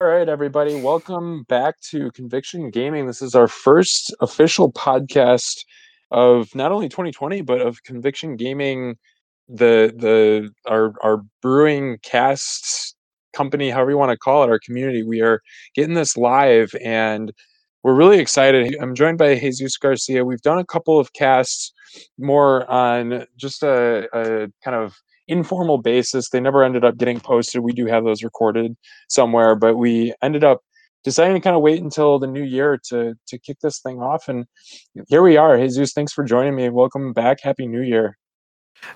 All right, everybody, welcome back to Conviction Gaming. This is our first official podcast of not only 2020 but of Conviction Gaming, the the our our brewing cast company, however you want to call it, our community. We are getting this live, and we're really excited. I'm joined by Jesus Garcia. We've done a couple of casts more on just a, a kind of informal basis. They never ended up getting posted. We do have those recorded somewhere, but we ended up deciding to kind of wait until the new year to to kick this thing off. And here we are. Jesus, thanks for joining me. Welcome back. Happy New Year.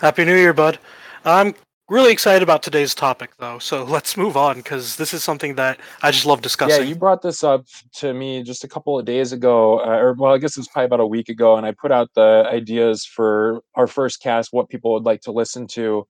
Happy New Year, bud. I'm really excited about today's topic, though. So let's move on because this is something that I just love discussing. Yeah, you brought this up to me just a couple of days ago, uh, or well, I guess it was probably about a week ago, and I put out the ideas for our first cast, what people would like to listen to.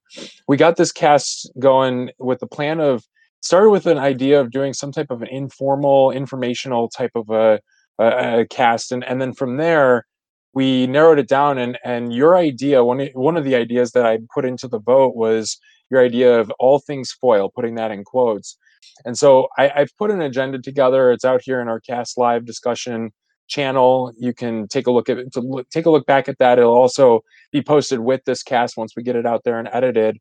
We got this cast going with the plan of started with an idea of doing some type of an informal, informational type of a, a, a cast, and and then from there we narrowed it down and and your idea one one of the ideas that I put into the vote was your idea of all things foil putting that in quotes. And so I, I've put an agenda together. It's out here in our cast live discussion channel. You can take a look at it to look, take a look back at that. It'll also be posted with this cast once we get it out there and edited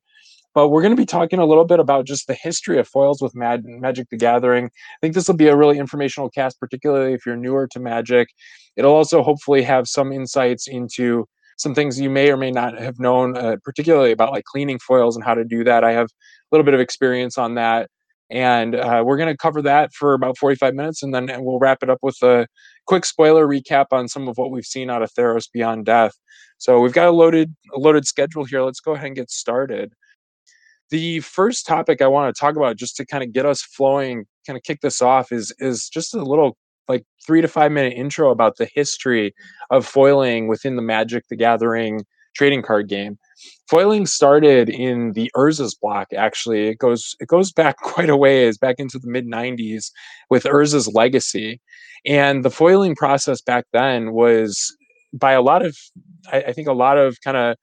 but we're going to be talking a little bit about just the history of foils with Mad- Magic the Gathering. I think this will be a really informational cast, particularly if you're newer to Magic. It'll also hopefully have some insights into some things you may or may not have known, uh, particularly about like cleaning foils and how to do that. I have a little bit of experience on that. And uh, we're going to cover that for about 45 minutes, and then we'll wrap it up with a quick spoiler recap on some of what we've seen out of Theros Beyond Death. So we've got a loaded, a loaded schedule here. Let's go ahead and get started the first topic I want to talk about, just to kind of get us flowing, kind of kick this off, is is just a little like three to five minute intro about the history of foiling within the Magic the Gathering trading card game. Foiling started in the Urza's block. Actually, it goes it goes back quite a ways, back into the mid '90s with Urza's Legacy, and the foiling process back then was by a lot of, I, I think, a lot of kind of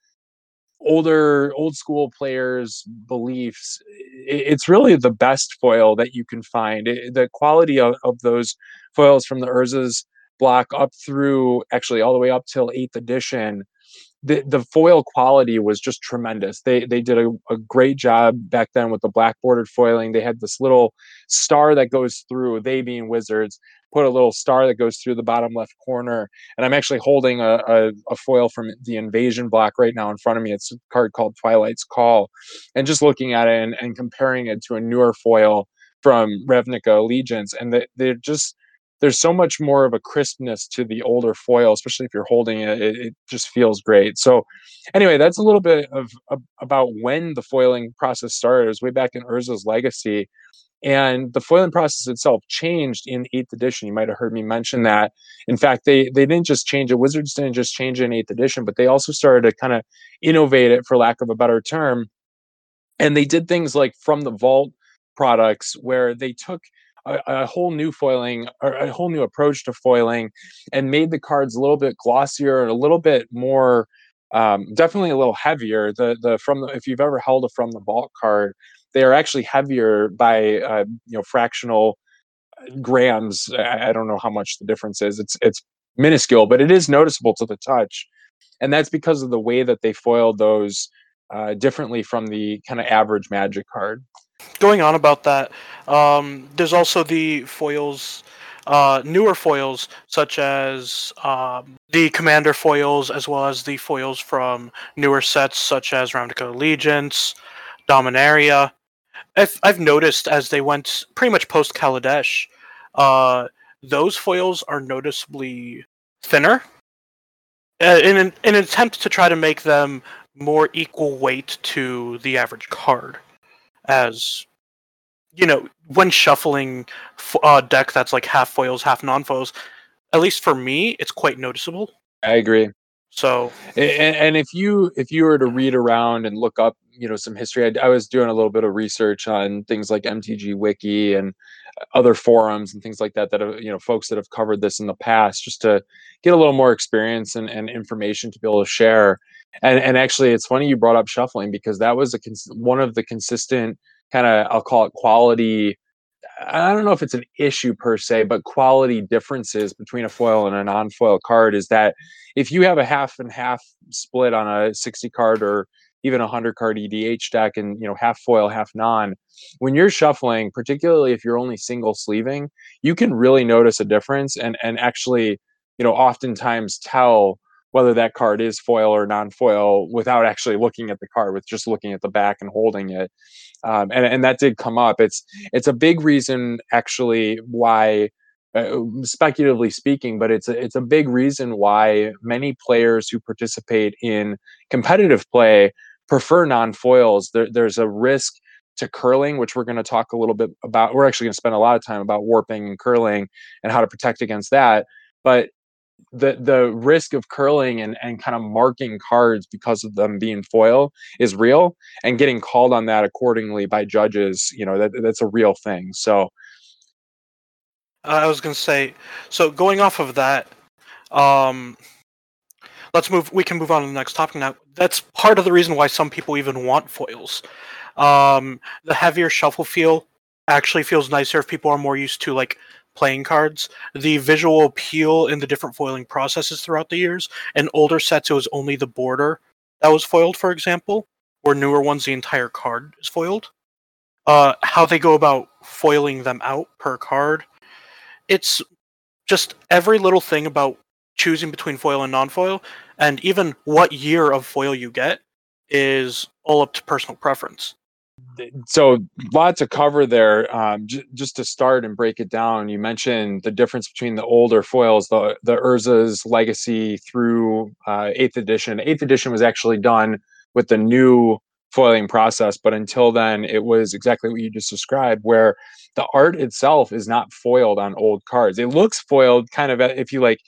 older old school players beliefs it's really the best foil that you can find. It, the quality of, of those foils from the urza's block up through actually all the way up till eighth edition the, the foil quality was just tremendous. They they did a, a great job back then with the black bordered foiling. They had this little star that goes through. They being wizards put a little star that goes through the bottom left corner. And I'm actually holding a, a, a, foil from the invasion block right now in front of me. It's a card called Twilight's Call. And just looking at it and, and comparing it to a newer foil from Ravnica Allegiance. And they, they're just, there's so much more of a crispness to the older foil, especially if you're holding it. It, it just feels great. So, anyway, that's a little bit of, of, about when the foiling process started. It was way back in Urza's Legacy, and the foiling process itself changed in eighth edition you might have heard me mention that in fact they they didn't just change it wizards didn't just change it in eighth edition but they also started to kind of innovate it for lack of a better term and they did things like from the vault products where they took a, a, whole new foiling or a whole new approach to foiling and made the cards a little bit glossier and a little bit more um, definitely a little heavier the the from the if you've ever held a from the vault card they are actually heavier by uh, you know fractional uh, grams. I, I don't know how much the difference is. It's it's minuscule, but it is noticeable to the touch, and that's because of the way that they foiled those uh, differently from the kind of average Magic card. Going on about that, um, there's also the foils. Uh, newer foils such as um, the commander foils as well as the foils from newer sets such as Ravnica Allegiance, Dominaria, I've, I've noticed as they went pretty much post Kaladesh, uh, those foils are noticeably thinner. Uh, in, an, in an attempt to try to make them more equal weight to the average card, as you know, when shuffling a uh, deck that's like half foils, half non foils, at least for me, it's quite noticeable. I agree. So, and, and, if you if you were to read around and look up, you know, some history, I, I, was doing a little bit of research on things like MTG Wiki and other forums and things like that that have, you know folks that have covered this in the past, just to get a little more experience and, and information to be able to share. And and actually, it's funny you brought up shuffling because that was a cons- one of the consistent kind of I'll call it quality I don't know if it's an issue per se, but quality differences between a foil and a non-foil card is that if you have a half and half split on a 60 card or even a 100 card EDH deck and you know half foil half non when you're shuffling particularly if you're only single sleeving you can really notice a difference and and actually you know oftentimes tell whether that card is foil or non-foil without actually looking at the card with just looking at the back and holding it. Um, and, and that did come up. It's it's a big reason actually why uh, speculatively speaking but it's a, it's a big reason why many players who participate in competitive play prefer non-foils. There, there's a risk to curling which we're going to talk a little bit about. We're actually going to spend a lot of time about warping and curling and how to protect against that. But the the risk of curling and, and kind of marking cards because of them being foil is real and getting called on that accordingly by judges you know that that's a real thing so i was going to say so going off of that um let's move we can move on to the next topic now. That's part of the reason why some people even want foils. Um the heavier shuffle feel actually feels nicer if people are more used to like playing cards, the visual appeal in the different foiling processes throughout the years. In older sets, it was only the border that was foiled, for example, or newer ones, the entire card is foiled. Uh, how they go about foiling them out per card, it's just every little thing about choosing between foil and non-foil, and even what year of foil you get is all up to personal preference so lots lot to cover there. Um, j- just to start and break it down, you mentioned the difference between the older foils, the the Urza's Legacy through uh, Eighth Edition. Eighth Edition was actually done with the new foiling process, but until then, it was exactly what you just described, where the art itself is not foiled on old cards. It looks foiled, kind of if you like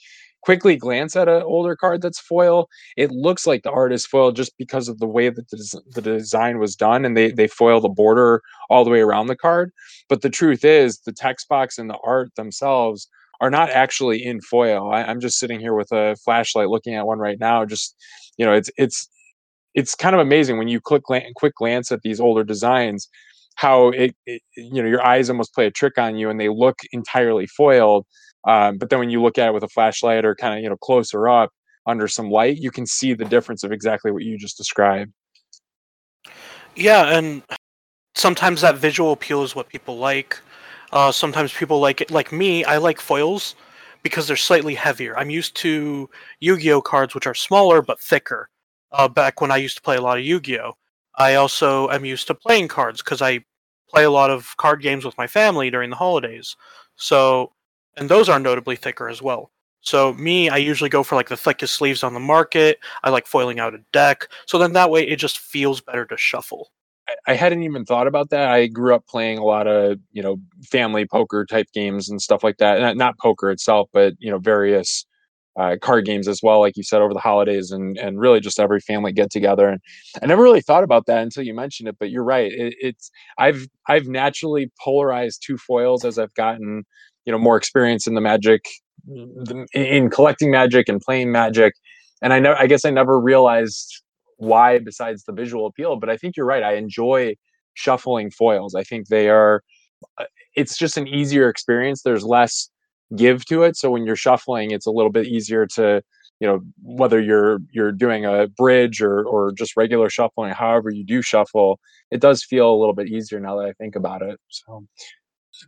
quickly glance at an older card that's foil, it looks like the art is foil just because of the way that the, des- the design was done, and they they foil the border all the way around the card. But the truth is, the text box and the art themselves are not actually in foil. I, I'm just sitting here with a flashlight looking at one right now. Just you know, it's it's it's kind of amazing when you click quick glance at these older designs how it, it, you know your eyes almost play a trick on you and they look entirely foiled um, but then when you look at it with a flashlight or kind of you know closer up under some light, you can see the difference of exactly what you just described. Yeah, and sometimes that visual appeal is what people like. Uh, sometimes people like it. Like me, I like foils because they're slightly heavier. I'm used to Yu-Gi-Oh cards, which are smaller but thicker. Uh, back when I used to play a lot of Yu-Gi-Oh, I also am used to playing cards because I play a lot of card games with my family during the holidays. So and those are notably thicker as well. So me, I usually go for like the thickest sleeves on the market. I like foiling out a deck, so then that way it just feels better to shuffle. I hadn't even thought about that. I grew up playing a lot of you know family poker type games and stuff like that. Not, poker itself, but you know various uh, card games as well, like you said over the holidays, and and really just every family get together. And I never really thought about that until you mentioned it. But you're right. It, it's I've I've naturally polarized two foils as I've gotten you know more experience in the magic in collecting magic and playing magic. And i know i guess i never realized why besides the visual appeal but i think you're right. I enjoy shuffling foils. I think they are uh, it's just an easier experience. There's less give to it. So when you're shuffling it's a little bit easier to you know whether you're you're doing a bridge or or just regular shuffling however you do shuffle it does feel a little bit easier now that i think about it. So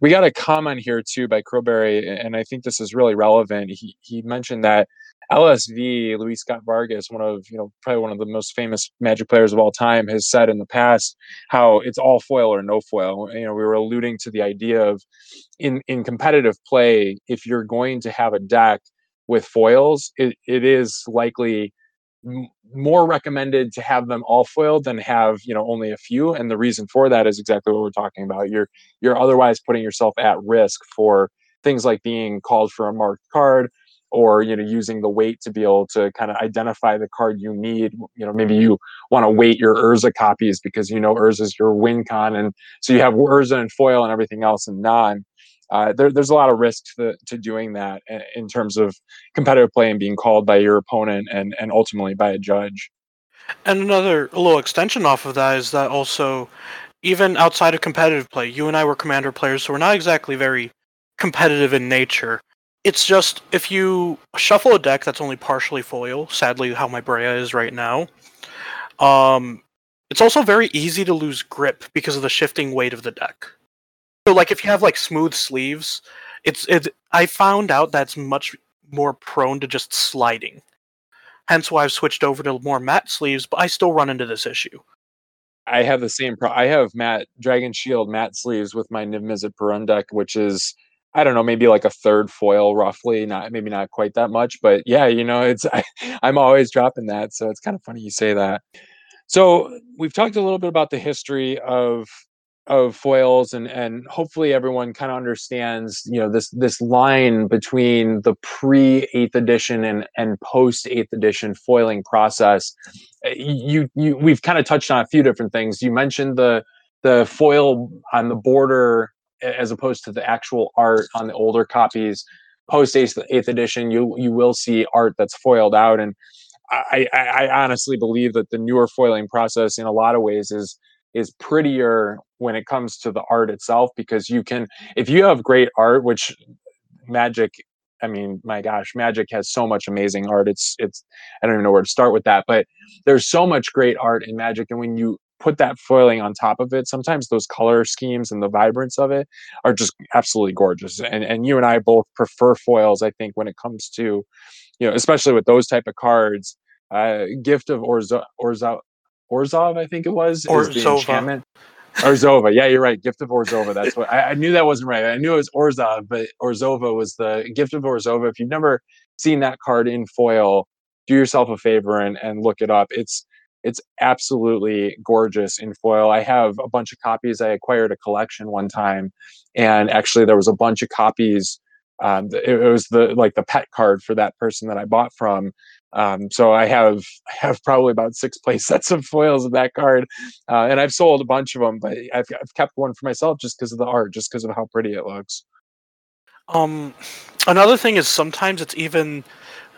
we got a comment here too by Crowberry, and I think this is really relevant. He he mentioned that LSV, Luis Scott Vargas, one of you know probably one of the most famous Magic players of all time, has said in the past how it's all foil or no foil. You know, we were alluding to the idea of in in competitive play, if you're going to have a deck with foils, it, it is likely more recommended to have them all foiled than have you know only a few and the reason for that is exactly what we're talking about. You're you're otherwise putting yourself at risk for things like being called for a marked card or you know using the weight to be able to kind of identify the card you need. You know maybe you want to weight your urza copies because you know urza is your win con and so you have urza and foil and everything else and non uh, there, there's a lot of risk to, to doing that in terms of competitive play and being called by your opponent and, and ultimately by a judge. And another little extension off of that is that also even outside of competitive play, you and I were commander players, so we're not exactly very competitive in nature. It's just if you shuffle a deck that's only partially foil, sadly how my Breya is right now, um, it's also very easy to lose grip because of the shifting weight of the deck. So like if you have like smooth sleeves, it's it I found out that's much more prone to just sliding. Hence why I've switched over to more matte sleeves, but I still run into this issue. I have the same pro I have matte Dragon Shield matte sleeves with my Niv Mizzet Parun deck, which is I don't know, maybe like a third foil roughly, not maybe not quite that much, but yeah, you know, it's I, I'm always dropping that, so it's kind of funny you say that. So we've talked a little bit about the history of of foils and and hopefully everyone kind of understands you know this this line between the pre 8th edition and and post 8th edition foiling process. Uh, you you we've kind of touched on a few different things. You mentioned the the foil on the border as opposed to the actual art on the older copies. Post 8th edition you you will see art that's foiled out and I, I, I honestly believe that the newer foiling process in a lot of ways is is prettier when it comes to the art itself because you can if you have great art which magic i mean my gosh magic has so much amazing art. It's it's i don't even know where to start with that but there's so much great art in magic and when you put that foiling on top of it sometimes those color schemes and the vibrance of it are just absolutely gorgeous and and you and i both prefer foils i think when it comes to you know especially with those type of cards uh gift of orzo orzo Orzhov, I think it was, or the enchantment. Orzhova, yeah, you're right. Gift of Orzhova. That's what I, I, knew that wasn't right. I knew it was Orzhov, but Orzhova was the Gift of Orzhova. If you've never seen that card in foil, do yourself a favor and, and look it up. It's it's absolutely gorgeous in foil. I have a bunch of copies. I acquired a collection one time, and actually there was a bunch of copies. Um, it, it was the like the pet card for that person that I bought from, um, so I have I have probably about six play sets of foils of that card, uh, and I've sold a bunch of them, but I've, I've kept one for myself just because of the art, just because of how pretty it looks. Um, another thing is sometimes it's even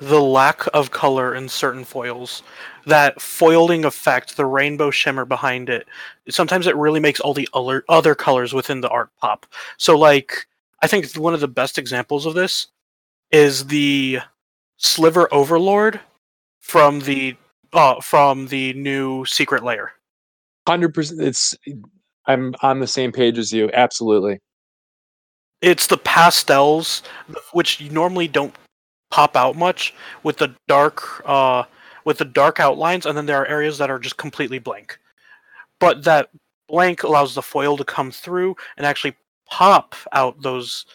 the lack of color in certain foils, that foiling effect, the rainbow shimmer behind it. Sometimes it really makes all the other other colors within the art pop. So like I think one of the best examples of this is the Sliver Overlord from the uh, from the new Secret Lair. Hundred percent. It's I'm on the same page as you. Absolutely. It's the pastels, which normally don't pop out much, with the dark uh, with the dark outlines, and then there are areas that are just completely blank. But that blank allows the foil to come through and actually pop out those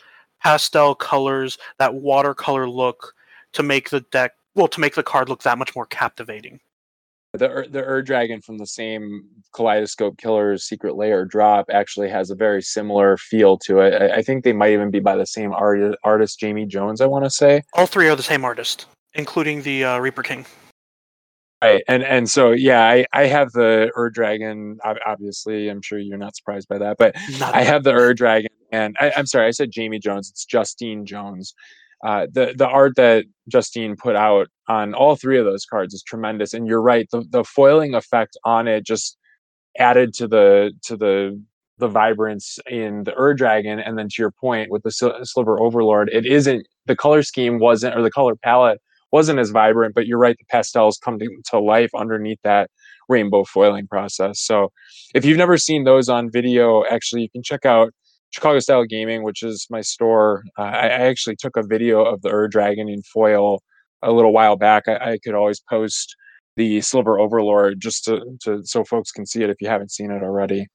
pastel colors, that watercolor look to make the deck well to make the card look that much more captivating. The the Ur Dragon from the same Kaleidoscope Killers Secret Lair drop actually has a very similar feel to it. I, I think they might even be by the same art, artist, Jamie Jones. I want to say all three are the same artist, including the uh, Reaper King. Right, and and so yeah, I I have the Ur Dragon. Obviously, I'm sure you're not surprised by that, but not I have the Ur Dragon, and I, I'm sorry, I said Jamie Jones. It's Justine Jones uh, the the art that Justine put out on all three of those cards is tremendous. And you're right, the the foiling effect on it just added to the to the the vibrance in the Ur Dragon, and then to your point with the Sliver Overlord, it isn't the color scheme wasn't or the color palette wasn't as vibrant, but you're right, the pastels come to, to life underneath that rainbow foiling process. So if you've never seen those on video, actually you can check out Chicago Style Gaming, which is my store. Uh, I, I, actually took a video of the Ur Dragon in foil a little while back. I, I, could always post the Sliver Overlord just to, to so folks can see it if you haven't seen it already.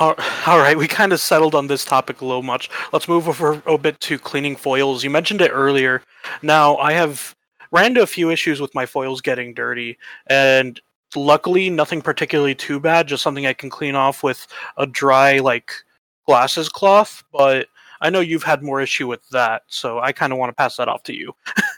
All right, we kind of settled on this topic a little much. Let's move over a bit to cleaning foils. You mentioned it earlier. Now, I have ran into a few issues with my foils getting dirty, and luckily, nothing particularly too bad. Just something I can clean off with a dry, like glasses cloth, but I know you've had more issue with that, so I kind of want to pass that off to you.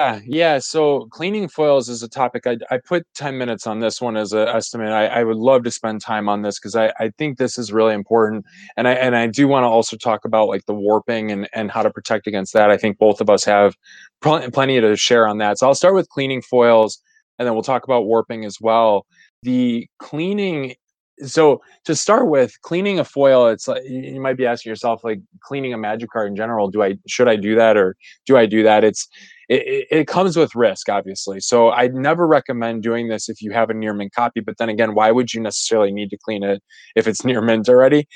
yeah, yeah. So cleaning foils is a topic. I, I put 10 minutes on this one as an estimate. I, I would love to spend time on this because I, I think this is really important. And I and I do want to also talk about like the warping and, and how to protect against that. I think both of us have pl- plenty to share on that. So I'll start with cleaning foils and then we'll talk about warping as well. The cleaning so to start with cleaning a foil it's like you might be asking yourself like cleaning a magic card in general do i should i do that or do i do that? It's it, it comes with risk obviously. So i'd never recommend doing this if you have a near mint copy but then again why would you necessarily need to clean it if it's near mint already?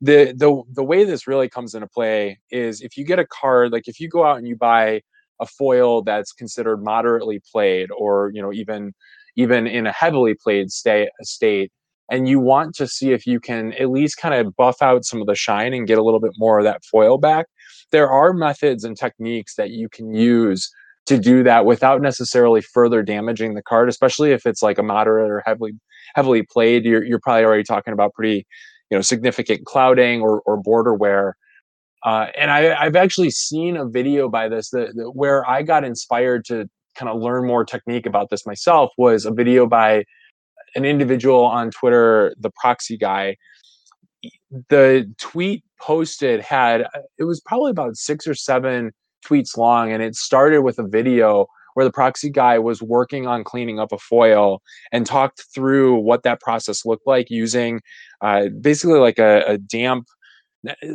The the the way this really comes into play is if you get a card like if you go out and you buy a foil that's considered moderately played or you know even even in a heavily played state state and you want to see if you can at least kind of buff out some of the shine and get a little bit more of that foil back. There are methods and techniques that you can use to do that without necessarily further damaging the card especially if it's like a moderate or heavily heavily played. You're, you're probably already talking about pretty you know significant clouding or, or border wear. Uh, and I, have actually seen a video by this that, that where I got inspired to kind of learn more technique about this myself was a video by an individual on Twitter, the proxy guy. The tweet posted had uh, it was probably about six or seven tweets long, and it started with a video where the proxy guy was working on cleaning up a foil and talked through what that process looked like using uh, basically like a, a damp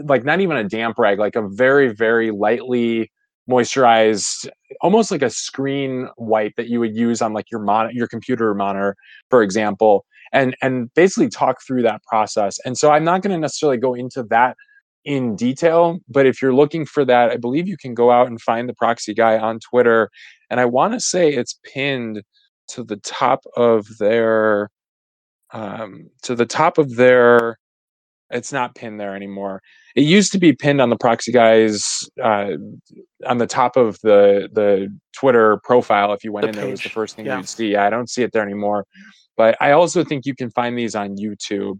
like not even a damp rag, like a very, very lightly moisturized, almost like a screen wipe that you would use on like your mon- your computer monitor, for example, and and basically talk through that process. And so I'm not going to necessarily go into that in detail, but if you're looking for that, I believe you can go out and find the proxy guy on Twitter, and I want to say it's pinned to the top of their um, to the top of their it's not pinned there anymore. It used to be pinned on the proxy guys uh, on the top of the the Twitter profile. If you went the in there, was the first thing yeah. you'd see. I don't see it there anymore. But I also think you can find these on YouTube.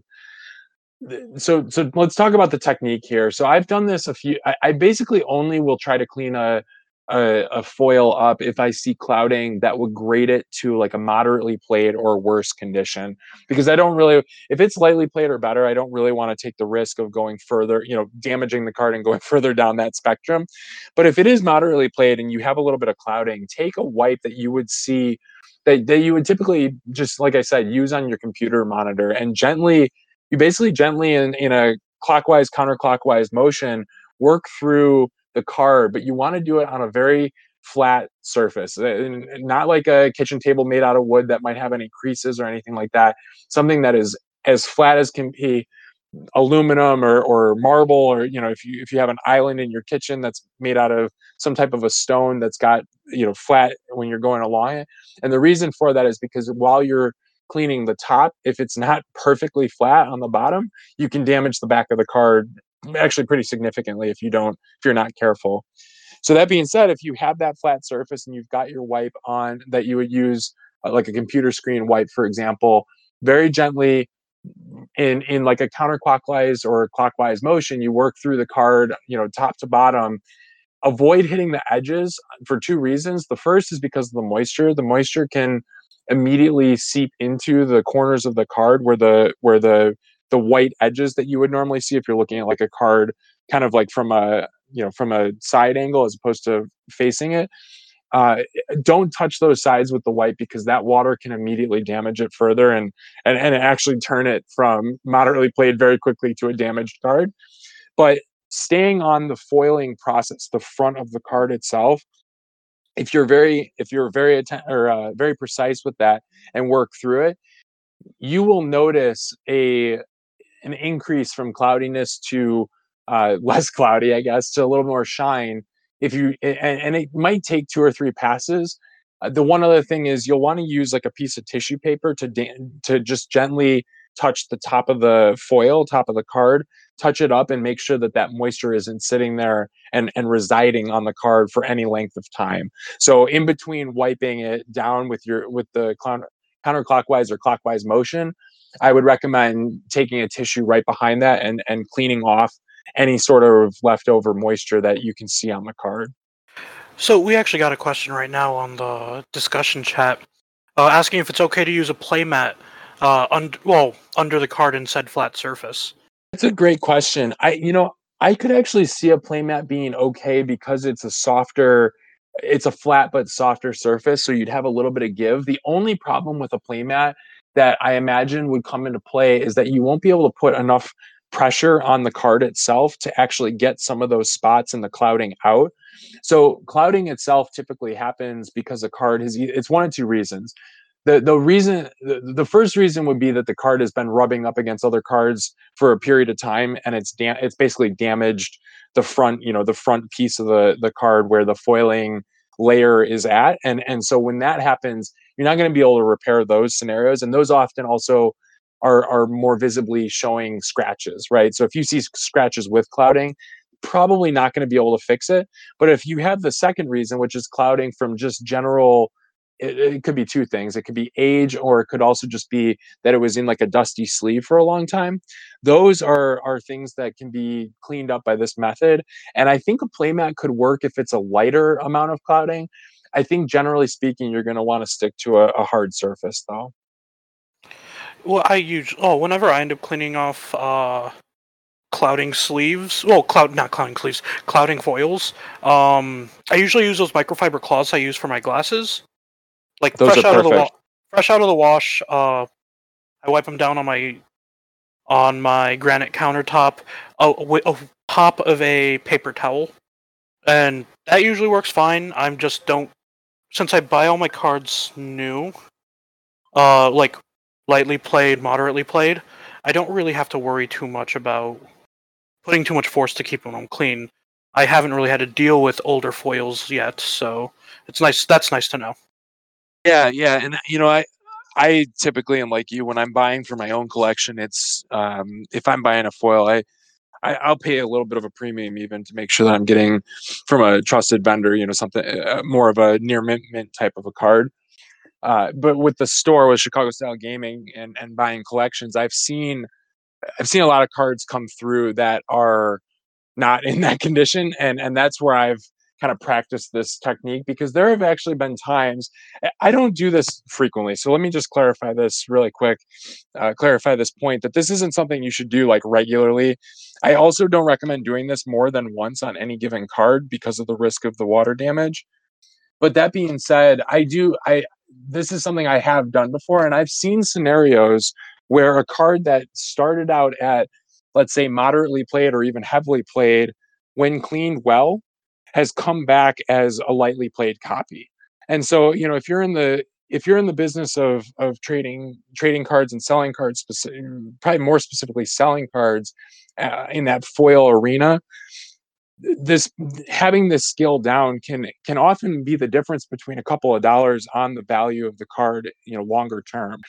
So so let's talk about the technique here. So I've done this a few. I, I basically only will try to clean a a, a, foil up if I see clouding that would grade it to like a moderately played or worse condition. Because I don't really, if it's lightly played or better, I don't really want to take the risk of going further, you know, damaging the card and going further down that spectrum. But if it is moderately played and you have a little bit of clouding, take a wipe that you would see that, that you would typically just, like I said, use on your computer monitor and gently, you basically gently in, in a clockwise, counterclockwise motion, work through the card, but you want to do it on a very flat surface, eh, and eh, not like a kitchen table made out of wood that might have any creases or anything like that. Something that is as flat as can be, aluminum or, or marble, or you know, if you if you have an island in your kitchen that's made out of some type of a stone that's got you know flat when you're going along it. And the reason for that is because while you're cleaning the top, if it's not perfectly flat on the bottom, you can damage the back of the card actually pretty significantly if you don't if you're not careful. So that being said if you have that flat surface and you've got your wipe on that you would use uh, like a computer screen wipe for example very gently in in like a counterclockwise or clockwise motion you work through the card you know top to bottom. Avoid hitting the edges for two reasons. The first is because of the moisture. The moisture can immediately seep into the corners of the card where the where the the white edges that you would normally see if you're looking at like a card kind of like from a you know from a side angle as opposed to facing it uh, don't touch those sides with the white because that water can immediately damage it further and, and and actually turn it from moderately played very quickly to a damaged card. But staying on the foiling process the front of the card itself if you're very if you're very atten- or uh, very precise with that and work through it you will notice a an increase from cloudiness to uh, less cloudy, I guess, to a little more shine. If you and, and it might take two or three passes. Uh, the one other thing is you'll want to use like a piece of tissue paper to da- to just gently touch the top of the foil, top of the card, touch it up, and make sure that that moisture isn't sitting there and and residing on the card for any length of time. So in between wiping it down with your with the counterclockwise or clockwise motion, I would recommend taking a tissue right behind that and, and cleaning off any sort of leftover moisture that you can see on the card. So we actually got a question right now on the discussion chat uh, asking if it's okay to use a playmat uh, un- well under the card and said flat surface. That's a great question. I you know I could actually see a playmat being okay because it's a softer it's a flat but softer surface so you'd have a little bit of give the only problem with a playmat that I imagine would come into play is that you won't be able to put enough pressure on the card itself to actually get some of those spots in the clouding out. So clouding itself typically happens because the card has it's one of two reasons the the reason the, the first reason would be that the card has been rubbing up against other cards for a period of time and it's da- it's basically damaged the front you know the front piece of the the card where the foiling layer is at and and so when that happens you're not going to be able to repair those scenarios and those often also are are more visibly showing scratches right so if you see scratches with clouding probably not going to be able to fix it but if you have the second reason which is clouding from just general it, it, could be two things. It could be age, or it could also just be that it was in like a dusty sleeve for a long time. Those are are things that can be cleaned up by this method. And I think a playmat could work if it's a lighter amount of clouding. I think generally speaking, you're going to want to stick to a, a, hard surface though. Well, I use oh whenever I end up cleaning off uh, clouding sleeves. Well, cloud not clouding sleeves, clouding foils. Um, I usually use those microfiber cloths I use for my glasses. Like Those fresh out perfect. of the wa- fresh out of the wash. Uh, I wipe them down on my on my granite countertop, uh, a pop of a paper towel, and that usually works fine. I'm just don't since I buy all my cards new, uh, like lightly played, moderately played. I don't really have to worry too much about putting too much force to keep them clean. I haven't really had to deal with older foils yet, so it's nice. That's nice to know. Yeah, yeah, and you know, I I typically am like you when I'm buying for my own collection. It's um, if I'm buying a foil, I, I will pay a little bit of a premium even to make sure that I'm getting from a trusted vendor. You know, something uh, more of a near mint mint type of a card. Uh, but with the store with Chicago Style Gaming and and buying collections, I've seen I've seen a lot of cards come through that are not in that condition, and and that's where I've kind of practice this technique because there have actually been times I don't do this frequently. So let me just clarify this really quick, uh, clarify this point that this isn't something you should do like regularly. I also don't recommend doing this more than once on any given card because of the risk of the water damage. But that being said, I do, I, this is something I have done before, and I've seen scenarios where a card that started out at, let's say, moderately played or even heavily played, when cleaned well, has come back as a lightly played copy. And so, you know, if you're in the if you're in the business of of trading trading cards and selling cards, probably more specifically selling cards uh, in that foil arena, this having this skill down can can often be the difference between a couple of dollars on the value of the card, you know, longer term.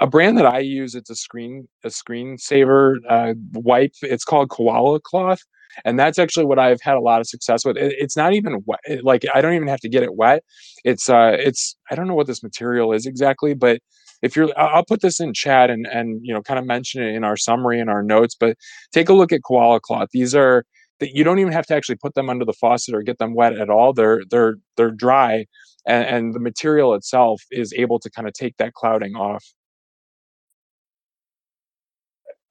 A brand that I use, it's a screen a screensaver uh, wipe. It's called Koala Cloth and that's actually what I've had a lot of success with. It, it's not even wet; like I don't even have to get it wet. It's uh, it's I don't know what this material is exactly, but if you're, I'll put this in chat and and you know kind of mention it in our summary and our notes. But take a look at koala cloth. These are that you don't even have to actually put them under the faucet or get them wet at all. They're they're they're dry, and, and the material itself is able to kind of take that clouding off.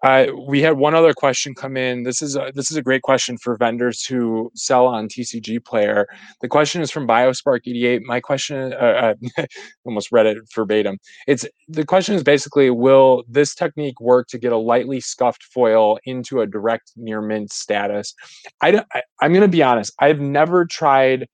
Uh, we had one other question come in. This is a, this is a great question for vendors who sell on TCG Player. The question is from Biospark88. My question, uh, uh, almost read it verbatim. It's the question is basically, will this technique work to get a lightly scuffed foil into a direct near mint status? I, I I'm going to be honest. I've never tried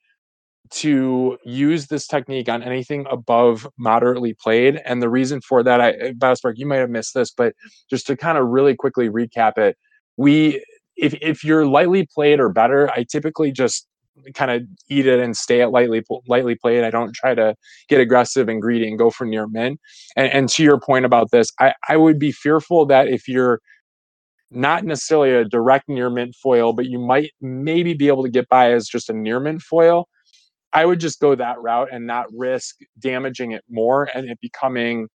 to use this technique on anything above moderately played. And the reason for that, I uh, Biospark, you might have missed this, but just to kind of really quickly recap it, we if if you're lightly played or better, I typically just kind of eat it and stay at lightly lightly played. I don't try to get aggressive and greedy and go for near min. And, and to your point about this, I, I would be fearful that if you're not necessarily a direct near mint foil, but you might maybe be able to get by as just a near mint foil I would just go that route and not risk damaging it more and it becoming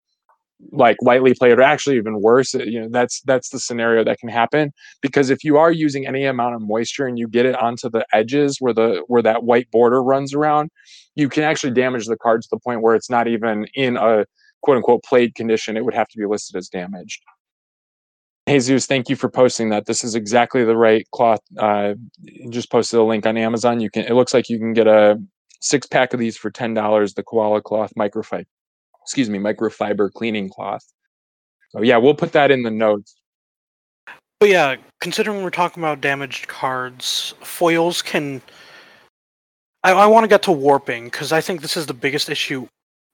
like lightly played or actually even worse you know that's that's the scenario that can happen because if you are using any amount of moisture and you get it onto the edges where the where that white border runs around you can actually damage the card to the point where it's not even in a quote unquote played condition it would have to be listed as damaged Jesus, thank you for posting that. This is exactly the right cloth. Uh, just posted a link on Amazon. You can. It looks like you can get a six pack of these for ten dollars. The koala cloth microfiber, excuse me, microfiber cleaning cloth. Oh yeah, we'll put that in the notes. But yeah, considering we're talking about damaged cards, foils can. I, I want to get to warping because I think this is the biggest issue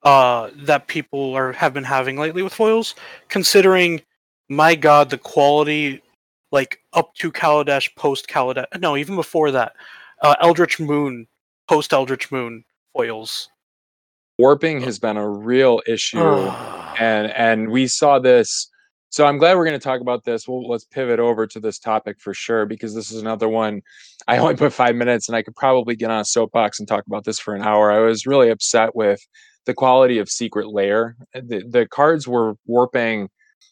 uh, that people are have been having lately with foils. Considering, my God, the quality, like up to Kaladesh, post Kaladesh, no, even before that, uh, Eldritch Moon, post Eldritch Moon foils. Warping has been a real issue, and and we saw this. So I'm glad we're going to talk about this. Well, let's pivot over to this topic for sure because this is another one. I only put five minutes, and I could probably get on a soapbox and talk about this for an hour. I was really upset with the quality of Secret Lair. The, the cards were warping.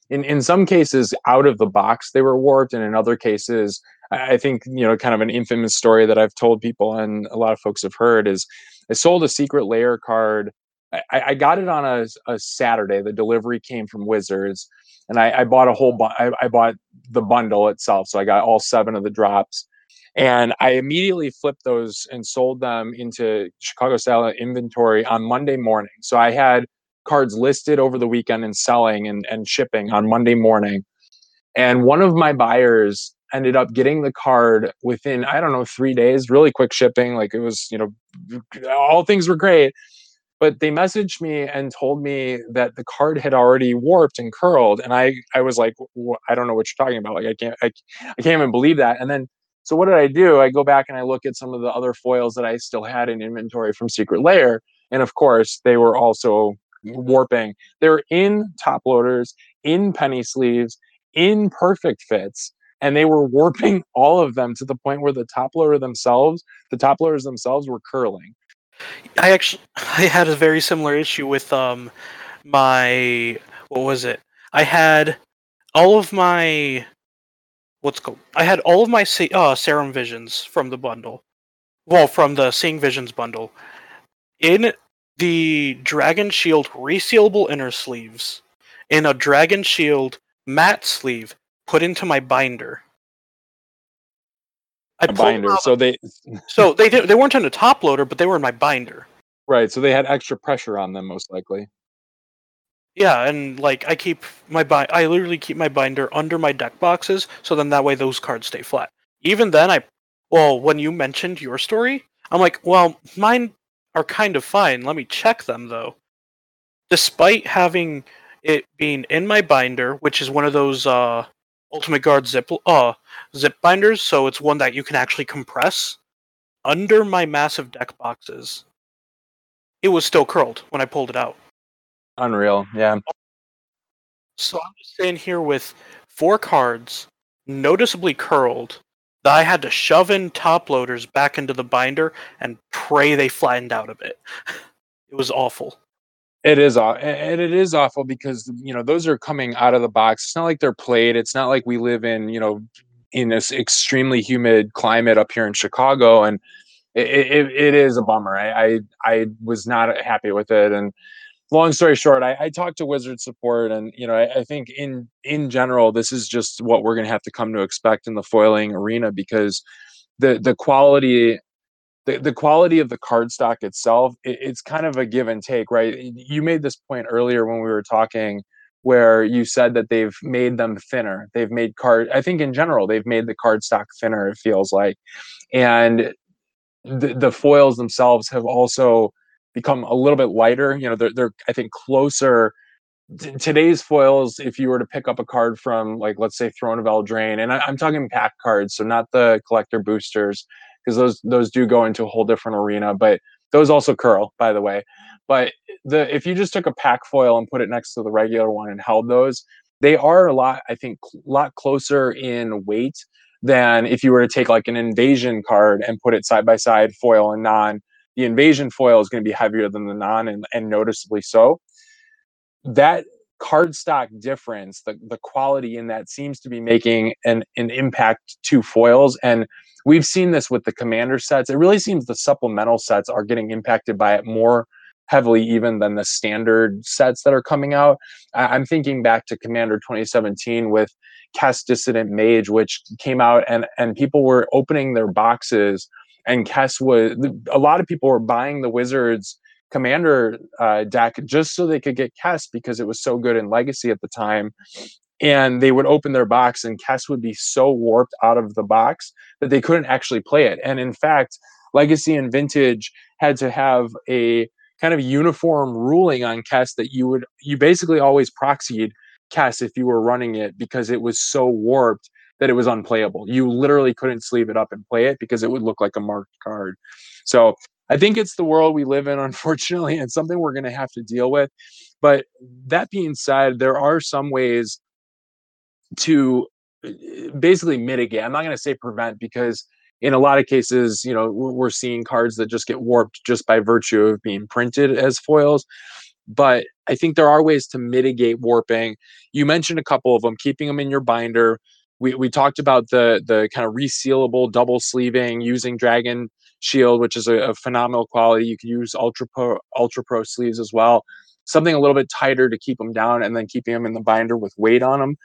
In, in some cases, out of the box, they were warped, and in other cases, I think you know, kind of an infamous story that I've told people, and a lot of folks have heard is I sold a Secret Lair card. I, I got it on a, a Saturday. The delivery came from Wizards and I, I bought a whole bu- I, I bought the bundle itself so i got all seven of the drops and i immediately flipped those and sold them into chicago style inventory on monday morning so i had cards listed over the weekend and selling and, and shipping on monday morning and one of my buyers ended up getting the card within i don't know three days really quick shipping like it was you know all things were great. But they messaged me and told me that the card had already warped and curled and i i was like i don't know what you're talking about like i can't I, I can't even believe that. And then so what did i do? I go back and i look at some of the other foils that i still had in inventory from secret Lair and of course they were also warping. They're in top loaders in penny sleeves in perfect fits and they were warping all of them to the point where the top loader themselves the top loaders themselves were curling I actually I had a very similar issue with um my what was it? I had all of my what's called I had all of my uh, serum visions from the bundle. Well, from the Seeing Visions bundle. In the Dragon Shield resealable inner sleeves, in a Dragon Shield matte sleeve put into my binder. I a binder. So they so they did, they weren't in a top loader, but they were in my binder. Right. So they had extra pressure on them, most likely. Yeah, and like I keep my bi- I literally keep my binder under my deck boxes, so then that way those cards stay flat. Even then, I well, when you mentioned your story, I'm like, well, mine are kind of fine. Let me check them though. Despite having it being in my binder, which is one of those uh, Ultimate Guard zip uh zip binders, so it's one that you can actually compress under my massive deck boxes. It was still curled when I pulled it out. Unreal, yeah. So I'm just sitting here with four cards, noticeably curled, that I had to shove in top loaders back into the binder and pray they flattened out a bit. It was awful. It is and it is awful because you know those are coming out of the box. It's not like they're played. It's not like we live in you know in this extremely humid climate up here in Chicago, and it, it, it is a bummer. I, I, I was not happy with it, and long story short, I, I talked to Wizard support, and you know I, I think in in general this is just what we're going to have to come to expect in the foiling arena because the the quality the, the quality of the card stock itself it, it's kind of a give and take right? You made this point earlier when we were talking where you said that they've made them thinner. They've made card i think in general they've made the card stock thinner it feels like. And the, the foils themselves have also become a little bit lighter you know they're, they're i think closer. Today's foils, if you were to pick up a card from, like, let's say Throne of Eldraine, and I, am talking pack cards, so not the collector boosters, because those those do go into a whole different arena. But those also curl, by the way. But the if you just took a pack foil and put it next to the regular one and held those, they are a lot, I think, a lot closer in weight than if you were to take like an invasion card and put it side by side, foil and non. The invasion foil is going to be heavier than the non, and, and noticeably so. That cardstock difference, the, the quality in that seems to be making an, an impact to foils. And we've seen this with the commander sets. It really seems the supplemental sets are getting impacted by it more heavily even than the standard sets that are coming out. I, am thinking back to Commander 2017 with Kess Dissident Mage, which came out and, and people were opening their boxes and Kess was a lot of people were buying the Wizards commander uh, deck just so they could get Kess because it was so good in Legacy at the time. And they would open their box, and Kess would be so warped out of the box that they couldn't actually play it. And in fact, Legacy and Vintage had to have a kind of uniform ruling on Kess that you would you basically always proxied Kess if you were running it because it was so warped that it was unplayable. You literally couldn't sleeve it up and play it because it would look like a marked card. So I think it's the world we live in, unfortunately, and something we're going to have to deal with. But that being said, there are some ways to uh, basically mitigate. I'm not going to say prevent because in a lot of cases, you know, we're seeing cards that just get warped just by virtue of being printed as foils. But I think there are ways to mitigate warping. You mentioned a couple of them, keeping them in your binder, we, we talked about the the kind of resealable double sleeving using Dragon Shield, which is a, a phenomenal quality. You can use Ultra Pro Ultra Pro sleeves as well. Something a little bit tighter to keep them down, and then keeping them in the binder with weight on them.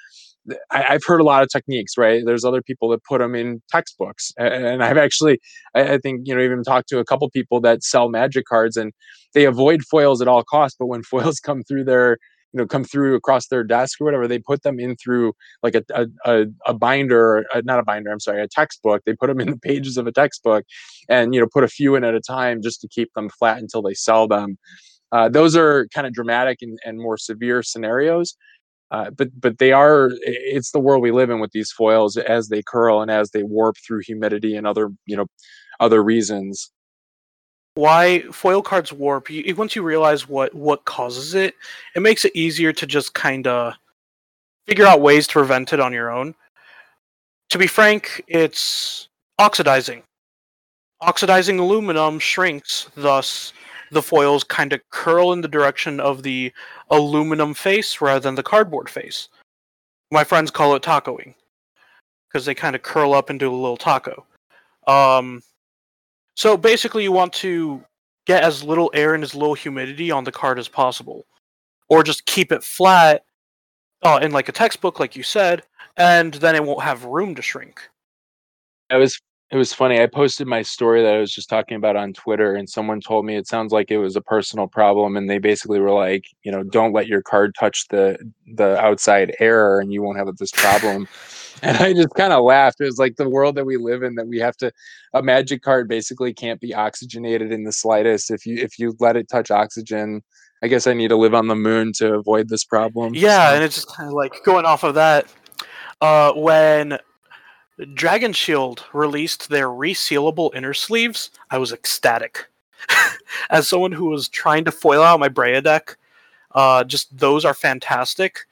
I, have heard a lot of techniques, right? There's other people that put them in textbooks, and I've actually, I, think, you know, even talked to a couple people that sell magic cards, and they avoid foils at all costs. But when foils come through their you know come through across their desk or whatever they put them in through like a a, a binder a, not a binder i'm sorry a textbook they put them in the pages of a textbook and you know put a few in at a time just to keep them flat until they sell them uh, those are kind of dramatic and, and more severe scenarios uh, but but they are it's the world we live in with these foils as they curl and as they warp through humidity and other you know other reasons. Why foil cards warp you, once you realize what what causes it it makes it easier to just kind of figure out ways to prevent it on your own. To be frank it's oxidizing. Oxidizing aluminum shrinks thus the foils kind of curl in the direction of the aluminum face rather than the cardboard face my friends call it tacoing because they kind of curl up into a little taco um, so basically, you want to get as little air and as little humidity on the card as possible, or just keep it flat uh, in like a textbook, like you said, and then it won't have room to shrink. It was it was funny. I posted my story that I was just talking about on Twitter, and someone told me it sounds like it was a personal problem, and they basically were like, you know, don't let your card touch the the outside air, and you won't have this problem and I just kind of laughed. It was like the world that we live in that we have to a magic card basically can't be oxygenated in the slightest. If you if you let it touch oxygen, I guess I need to live on the moon to avoid this problem. Yeah, so. and it's just kind of like going off of that. Uh, when Dragon Shield released their resealable inner sleeves, I was ecstatic. As someone who was trying to foil out my Breya deck, uh, just those are fantastic.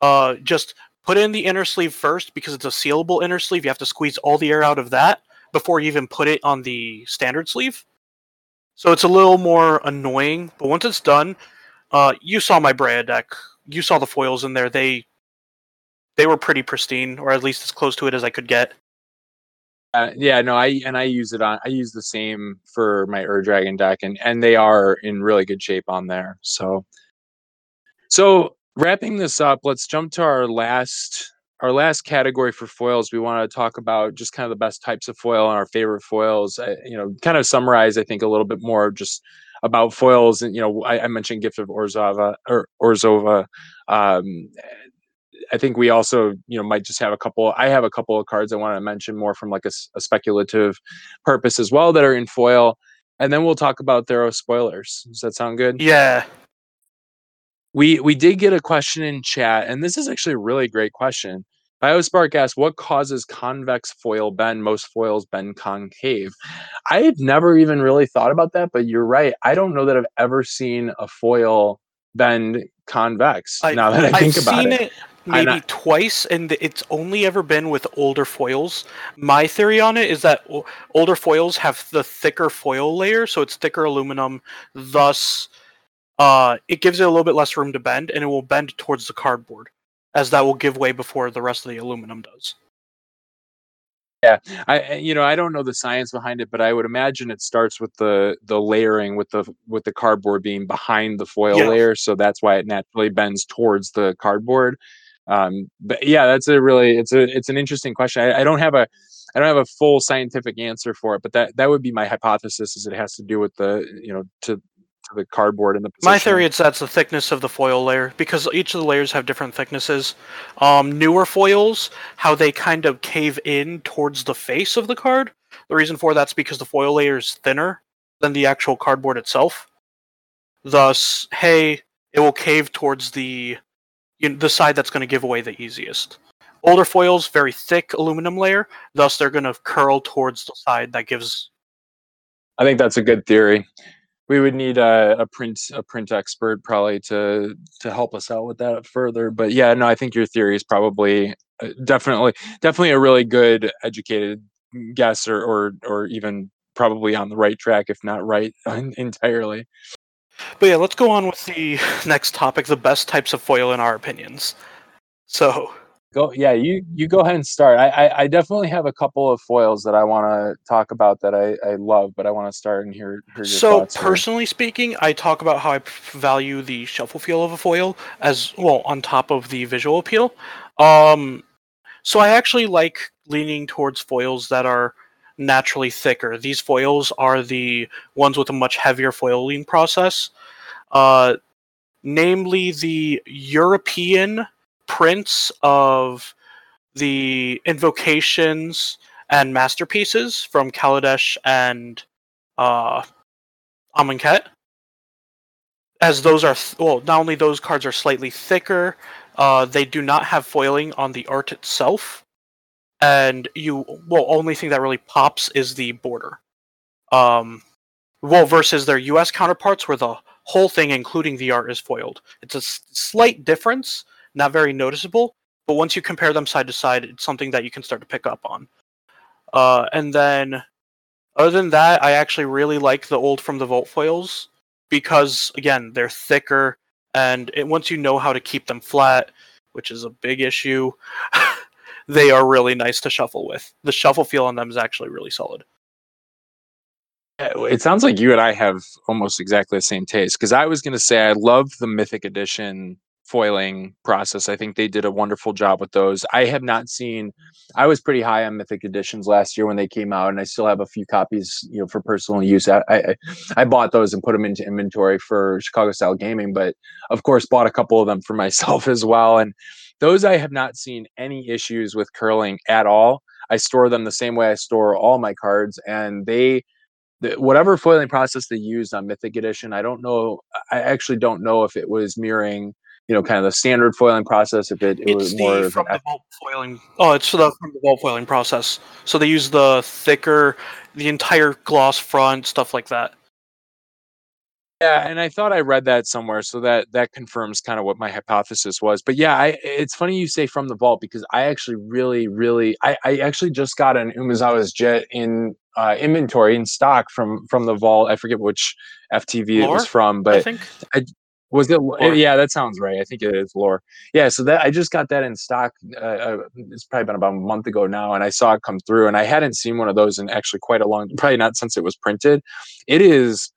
Uh, just put in the inner sleeve first because it's a sealable inner sleeve. You have to squeeze all the air out of that before you even put it on the standard sleeve. So it's a little more annoying, but once it's done, uh, you saw my Breya deck. You saw the foils in there. They they were pretty pristine, or at least as close to it as I could get. Uh, yeah, no, I and I use it on. I use the same for my Ur Dragon deck, and and they are in really good shape on there. So, so wrapping this up, let's jump to our last our last category for foils. We want to talk about just kind of the best types of foil and our favorite foils. I, you know, kind of summarize, I think, a little bit more just about foils. And you know, I, I mentioned Gift of Orzhova or Orzhova Um, I think we also, you know, might just have a couple. I have a couple of cards I want to mention more from like a, a speculative purpose as well that are in foil, and then we'll talk about Theros spoilers. Does that sound good? Yeah, we we did get a question in chat, and this is actually a really great question. Biospark asks, "What causes convex foil bend? Most foils bend concave." I've never even really thought about that, but you're right. I don't know that I've ever seen a foil bend convex. I, now that I think I've about it. it maybe I, twice, and it's only ever been with older foils. My theory on it is that older foils have the thicker foil layer, so it's thicker aluminum, thus uh, it gives it a little bit less room to bend, and it will bend towards the cardboard, as that will give way before the rest of the aluminum does. Yeah, I you know I don't know the science behind it, but I would imagine it starts with the the layering with the with the cardboard being behind the foil yeah. layer, so that's why it naturally bends towards the cardboard. Um, but yeah, that's a really it's a it's an interesting question. I, I don't have a I don't have a full scientific answer for it, but that that would be my hypothesis. Is it has to do with the you know to to the cardboard and the position. My theory is that's the thickness of the foil layer because each of the layers have different thicknesses. Um, newer foils, how they kind of cave in towards the face of the card. The reason for that's because the foil layer is thinner than the actual cardboard itself. Thus, hey, it will cave towards the you know, the side that's going to give away the easiest. Older foils, very thick aluminum layer, thus they're going to curl towards the side that gives. I think that's a good theory. We would need a, a print a print expert probably to to help us out with that further. But yeah, no, I think your theory is probably uh, definitely definitely a really good educated guess or or or even probably on the right track if not right entirely. But yeah, let's go on with the next topic: the best types of foil in our opinions. So, go yeah, you you go ahead and start. I I, I definitely have a couple of foils that I want to talk about that I I love, but I want to start and hear, hear your so thoughts. here. personally speaking, I talk about how I value the shuffle feel of a foil as well on top of the visual appeal. Um, so I actually like leaning towards foils that are naturally thicker. These foils are the ones with a much heavier foiling process, uh, namely the European prints of the invocations and masterpieces from Kaladesh and uh, Amonkhet. As those are, th- well, not only those cards are slightly thicker, uh, they do not have foiling on the art itself and you well only thing that really pops is the border. Um well versus their us counterparts where the whole thing including the art is foiled. It's a s- slight difference not very noticeable but once you compare them side to side it's something that you can start to pick up on. Uh and then other than that i actually really like the old from the vault foils because again they're thicker and it, once you know how to keep them flat which is a big issue they are really nice to shuffle with. The shuffle feel on them is actually really solid. It sounds like you and I have almost exactly the same taste because I was going to say I love the Mythic Edition foiling process. I think they did a wonderful job with those. I have not seen. I was pretty high on Mythic Editions last year when they came out, and I still have a few copies, you know, for personal use. I I, I bought those and put them into inventory for Chicago Style Gaming, but of course bought a couple of them for myself as well. And those I have not seen any issues with curling at all. I store them the same way I store all my cards, and they the, whatever foiling process they used on Mythic Edition, I don't know. I actually don't know if it was mirroring, you know, kind of the standard foiling process. If it, it It's was more the of from the vault foiling. Oh, it's the from the vault foiling process. So they use the thicker, the entire gloss front, stuff like that. Yeah, and I thought I read that somewhere, so that that confirms kind of what my hypothesis was. But yeah, I it's funny you say from the vault because I actually really, really, I, I actually just got an Umezawa's Jitte in uh, inventory in stock from from the vault. I forget which FTV it was from, but I think. was it? Lore. Yeah, that sounds right. I think it is lore. Yeah, so that I just got that in stock. Uh, uh, it's probably been about a month ago now, and I saw it come through, and I hadn't seen one of those in actually quite a long, probably not since it was printed. It is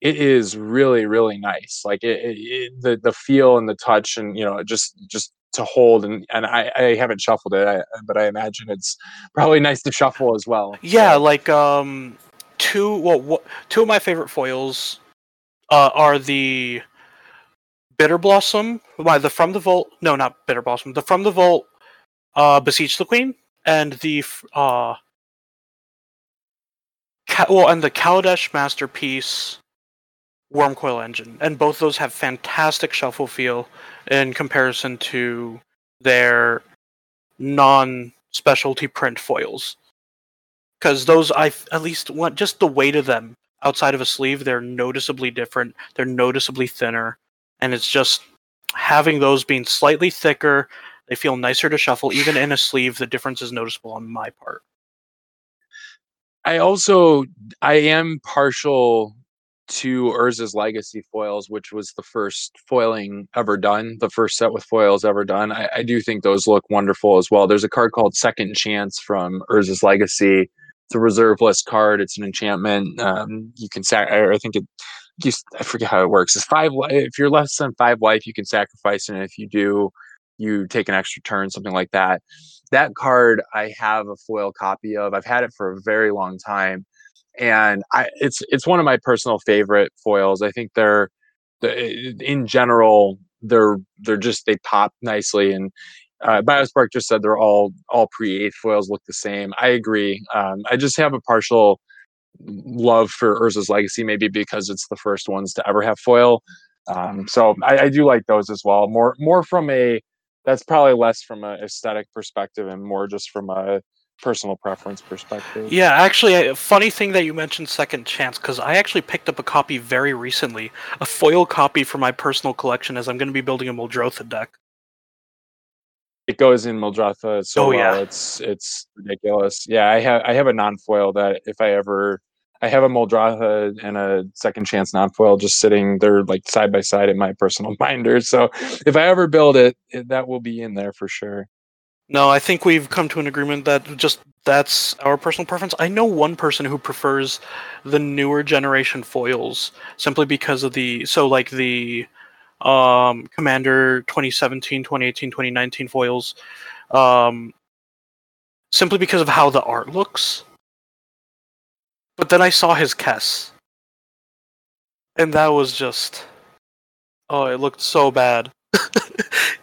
it is really really nice like it, it, it the the feel and the touch and you know just just to hold and and i i haven't shuffled it I, but i imagine it's probably nice to shuffle as well Yeah, So, like um, two. Well, wha- two of my favorite foils uh, are the Bitter Blossom. Why the from the vault? No, not Bitter Blossom. The from the vault. Uh, beseech the queen and the uh. Well, and the Kaladesh masterpiece, Wurmcoil Engine, and both those have fantastic shuffle feel in comparison to their non-specialty print foils because those I at least want just the weight of them outside of a sleeve. They're noticeably different. They're noticeably thinner, and it's just having those being slightly thicker. They feel nicer to shuffle, even in a sleeve. The difference is noticeable on my part. i also i am partial to urza's legacy foils which was the first foiling ever done the first set with foils ever done i, I do think those look wonderful as well there's a card called second chance from urza's legacy it's a reserve list card it's an enchantment um, you can sac- i think it you, I forget how it works. It's five. If you're less than five life, you can sacrifice, and if you do, you take an extra turn, something like that. That card I have a foil copy of. I've had it for a very long time. And I it's it's one of my personal favorite foils. I think they're in general they're they're just they pop nicely and uh, Biospark just said they're all all pre eighth foils look the same. I agree. Um, I just have a partial love for Urza's Legacy, maybe because it's the first ones to ever have foil. Um, so I, I, do like those as well. More more from a that's probably less from an aesthetic perspective and more just from a personal preference perspective. Yeah, actually, a funny thing that you mentioned Second Chance because I actually picked up a copy very recently, a foil copy for my personal collection, as I'm going to be building a Muldrotha deck. It goes in Muldrotha so oh, well. Yeah. It's it's ridiculous. Yeah, I have I have a non foil that if I ever I have a Muldrotha and a second chance non-foil just sitting there like side by side in my personal binder. So if I ever build it, it, that will be in there for sure. No, I think we've come to an agreement that just that's our personal preference. I know one person who prefers the newer generation foils simply because of the so like the um Commander 2017, 2018, 2019 foils um simply because of how the art looks but then I saw his Kess. And that was just. Oh, it looked so bad.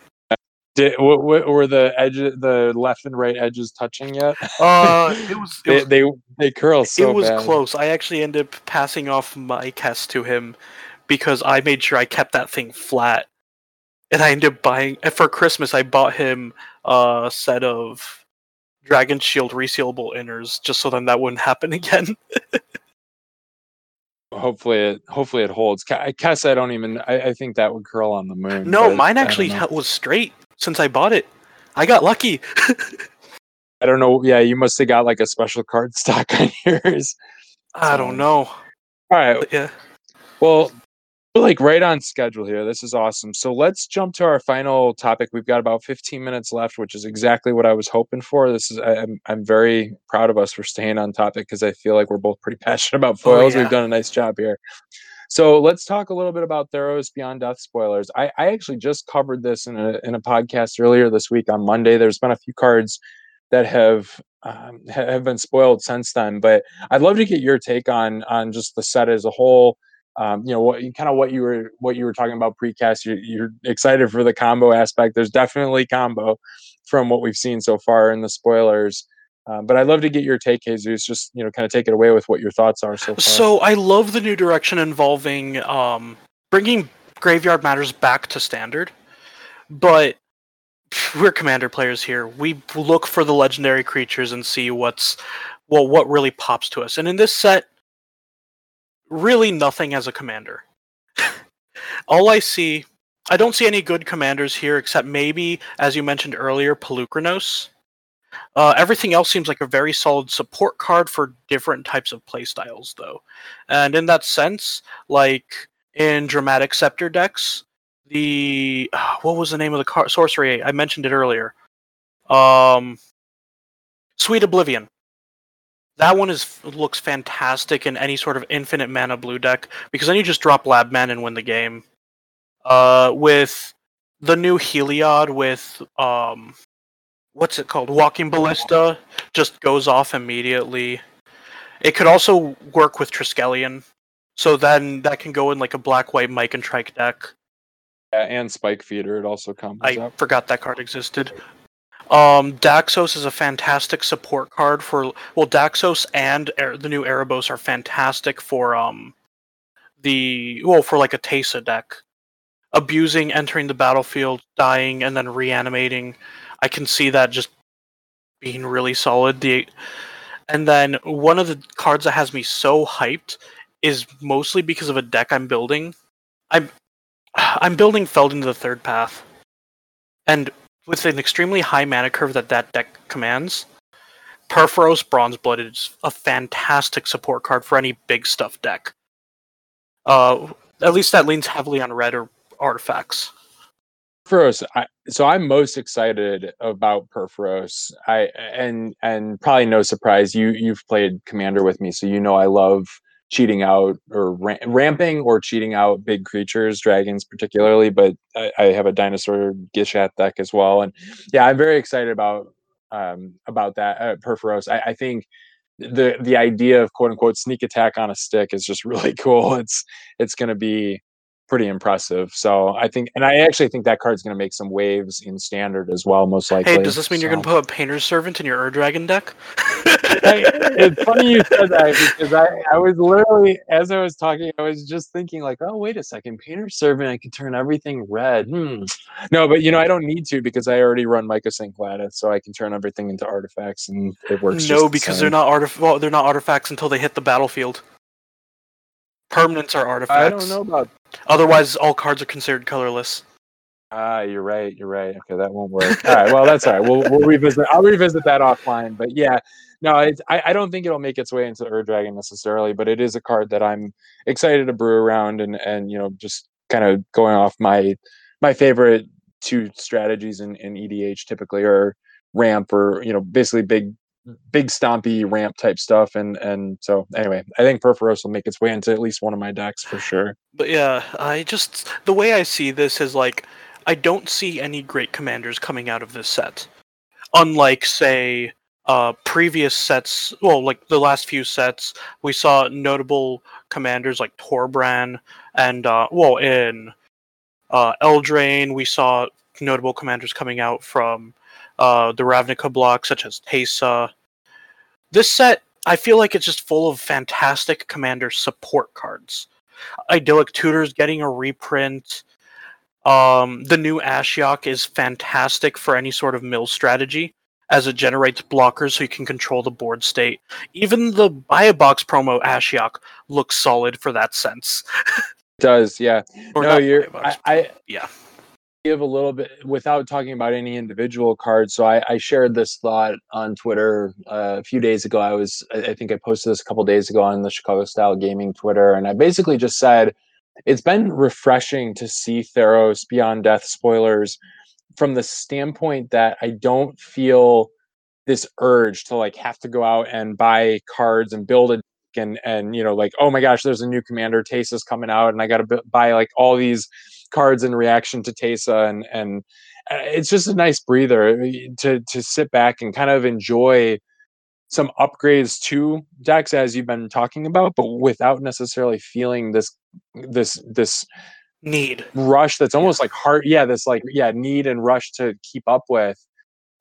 Did, what, what, were the edges, the left and right edges touching yet? Uh, it was. It they, was, they, they curl so It was bad. close. I actually ended up passing off my Kess to him because I made sure I kept that thing flat, and I ended up buying. For Christmas, I bought him a set of Dragon Shield resealable inners, just so then that wouldn't happen again. hopefully it hopefully it holds. I guess I don't even. I, I think that would curl on the moon. No, mine actually was straight since I bought it. I got lucky. I don't know. Yeah, you must have got like a special card stock on yours. I don't know. All right. But yeah. Well, like right on schedule here. This is awesome. So let's jump to our final topic. We've got about 15 minutes left, which is exactly what I was hoping for. This is I'm I'm very proud of us for staying on topic because I feel like we're both pretty passionate about oh, foils. Oh, yeah. We've done a nice job here. So let's talk a little bit about Theros Beyond Death spoilers. I, I actually just covered this in a in a podcast earlier this week on Monday. There's been a few cards that have um, have been spoiled since then, but I'd love to get your take on on just the set as a whole um, you know what kind of what you were what you were talking about precast you're, you're excited for the combo aspect there's definitely combo from what we've seen so far in the spoilers um, but I'd love to get your take, Jesus. Just you know, kind of take it away with what your thoughts are so far. So I love the new direction involving um, bringing Graveyard Matters back to standard, but we're commander players here. We look for the legendary creatures and see what's well what really pops to us. And in this set, really nothing as a commander. All I see, I don't see any good commanders here except maybe, as you mentioned earlier, Polukranos. Uh, everything else seems like a very solid support card for different types of playstyles, though. And in that sense, like in Dramatic Scepter decks, the what was the name of the card? Sorcery. I mentioned it earlier. Um, Sweet Oblivion. That one is looks fantastic in any sort of infinite mana blue deck because then you just drop Lab Man and win the game. Uh, with the new Heliod with um, what's it called? Walking Ballista just goes off immediately. It could also work with Triskelion, so then that can go in like a black white Mike and Trike deck. Yeah, and Spike Feeder. It also comes. I up. forgot that card existed. Um, Daxos is a fantastic support card for well, Daxos and er- the new Erebos are fantastic for um the well for like a Teysa deck. Abusing, entering the battlefield, dying, and then reanimating. I can see that just being really solid. The and then one of the cards that has me so hyped is mostly because of a deck I'm building. I'm I'm building Feldon the Third Path, and with an extremely high mana curve that that deck commands, Purphoros Bronze Blood is a fantastic support card for any big stuff deck. Uh, at least that leans heavily on red or artifacts. Purphoros, I, so I'm most excited about Purphoros. I and and probably no surprise, you you've played Commander with me, so you know I love cheating out or ramping or cheating out big creatures, dragons particularly. But I, I have a dinosaur Gishath deck as well, and yeah, I'm very excited about um, about that uh, Purphoros. I, I think the the idea of quote unquote sneak attack on a stick is just really cool. It's it's going to be pretty impressive. So I think, and I actually think that card's going to make some waves in standard as well, most likely. Hey, does this mean so. you're going to put a Painter's Servant in your Ur Dragon deck? I, it's funny you said that because I, I was literally, as I was talking, I was just thinking like, oh, wait a second, Painter's Servant, I can turn everything red. Hmm. No, but you know, I don't need to because I already run Mycosynth Lattice, so I can turn everything into artifacts and it works. No, because they're not artif- well, they're not artifacts until they hit the battlefield. Permanents are artifacts. I don't know about Otherwise, all cards are considered colorless. Ah, you're right. You're right. Okay, that won't work. All right. Well, that's all right. We'll we'll revisit. I'll revisit that offline. But yeah, no, it's, I I don't think it'll make its way into Ur Dragon necessarily. But it is a card that I'm excited to brew around and and you know just kind of going off my my favorite two strategies in in EDH typically are ramp or you know basically big big stompy ramp type stuff and and so anyway i think Purphoros will make its way into at least one of my decks for sure But yeah, I just the way I see this is like I don't see any great commanders coming out of this set. Unlike say uh previous sets, well like the last few sets, we saw notable commanders like Torbran and uh well in uh Eldraine we saw notable commanders coming out from uh the Ravnica block such as Teysa. This set I feel like it's just full of fantastic commander support cards. Idyllic Tutors getting a reprint. Um, the new Ashiok is fantastic for any sort of mill strategy, as it generates blockers so you can control the board state. Even the buy a box promo Ashiok looks solid for that sense. it does yeah Or no you're buy a box, I, I yeah. Give a little bit without talking about any individual cards. So I, I shared this thought on Twitter uh, a few days ago. I was I think I posted this a couple days ago on the Chicago Style Gaming Twitter, and I basically just said it's been refreshing to see Theros Beyond Death spoilers from the standpoint that I don't feel this urge to like have to go out and buy cards and build a and and you know like oh my gosh there's a new commander Teysa's coming out and I got to b- buy like all these cards in reaction to Teysa, and and uh, it's just a nice breather to to sit back and kind of enjoy some upgrades to decks as you've been talking about but without necessarily feeling this this this Need. rush that's almost like heart yeah this like yeah need and rush to keep up with.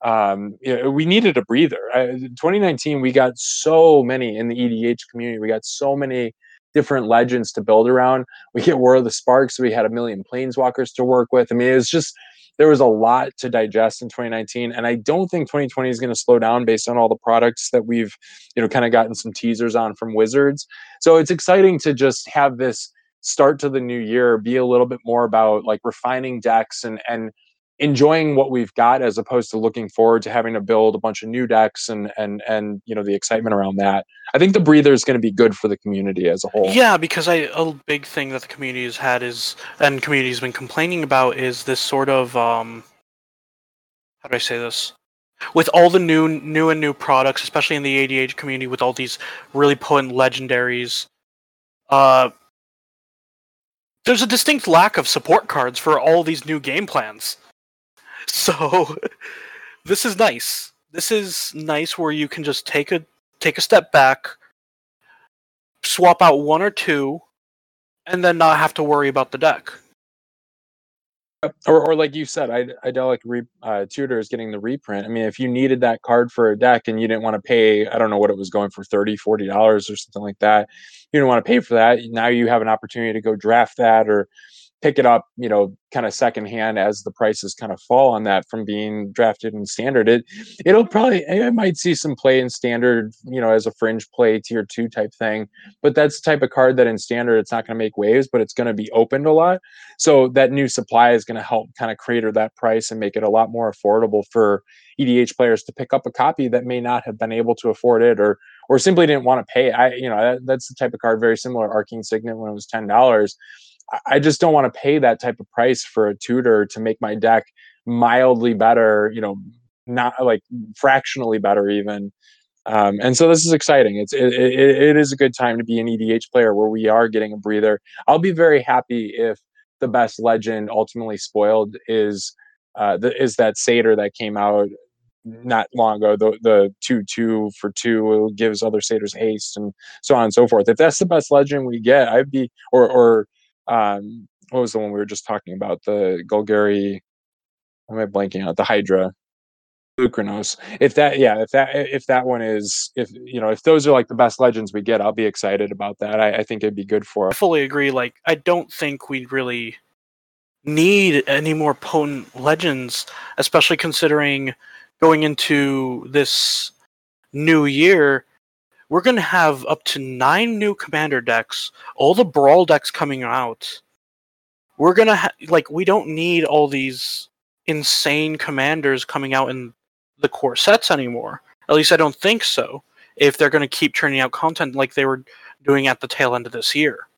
Um you know, we needed a breather. I, 2019 we got so many in the edh community. We got so many different legends to build around. We get war of the sparks. We had a million planeswalkers to work with. I mean it was just there was a lot to digest in 2019 and i don't think 2020 is going to slow down based on all the products that we've you know kind of gotten some teasers on from wizards. So it's exciting to just have this start to the new year be a little bit more about like refining decks and and enjoying what we've got as opposed to looking forward to having to build a bunch of new decks and and and you know the excitement around that i think the breather is going to be good for the community as a whole Yeah, because I a big thing that the community has had is and community's been complaining about is this sort of um how do I say this? With all the new new and new products, especially in the EDH community with all these really potent legendaries, uh there's a distinct lack of support cards for all these new game plans. So this is nice. This is nice where you can just take a take a step back, swap out one or two, and then not have to worry about the deck. or, or like you said, I idyllic re, uh, tutor is getting the reprint. I mean, if you needed that card for a deck and you didn't want to pay, I don't know what it was going for 30 40 dollars or something like that. You didn't want to pay for that. Now you have an opportunity to go draft that or pick it up, you know, kind of secondhand as the prices kind of fall on that from being drafted in standard. It it'll probably I might see some play in standard, you know, as a fringe play tier two type thing. But that's the type of card that in standard it's not going to make waves, but it's going to be opened a lot. So that new supply is going to help kind of crater that price and make it a lot more affordable for EDH players to pick up a copy that may not have been able to afford it or or simply didn't want to pay. I you know that, that's the type of card very similar Arcane Signet when it was ten dollars. I just don't want to pay that type of price for a tutor to make my deck mildly better, you know, not like fractionally better even. Um, and so this is exciting. It's it, it, it is a good time to be an EDH player where we are getting a breather. I'll be very happy if the best legend ultimately spoiled is uh, the, is that satyr that came out not long ago the the two two for two gives other satyrs haste and so on and so forth. If that's the best legend we get, I'd be or or um what was the one we were just talking about the Golgari? Am I blanking out the Hydra? Lucrinos. If that, yeah, if that, if that one is, if you know, if those are like the best legends we get, I'll be excited about that. I, I think it'd be good for I fully agree. Like, I don't think we really need any more potent legends, especially considering going into this new year, we're going to have up to nine new commander decks, all the brawl decks coming out. We're going to ha- like we don't need all these insane commanders coming out in the core sets anymore. At least I don't think so. If they're going to keep churning out content like they were doing at the tail end of this year.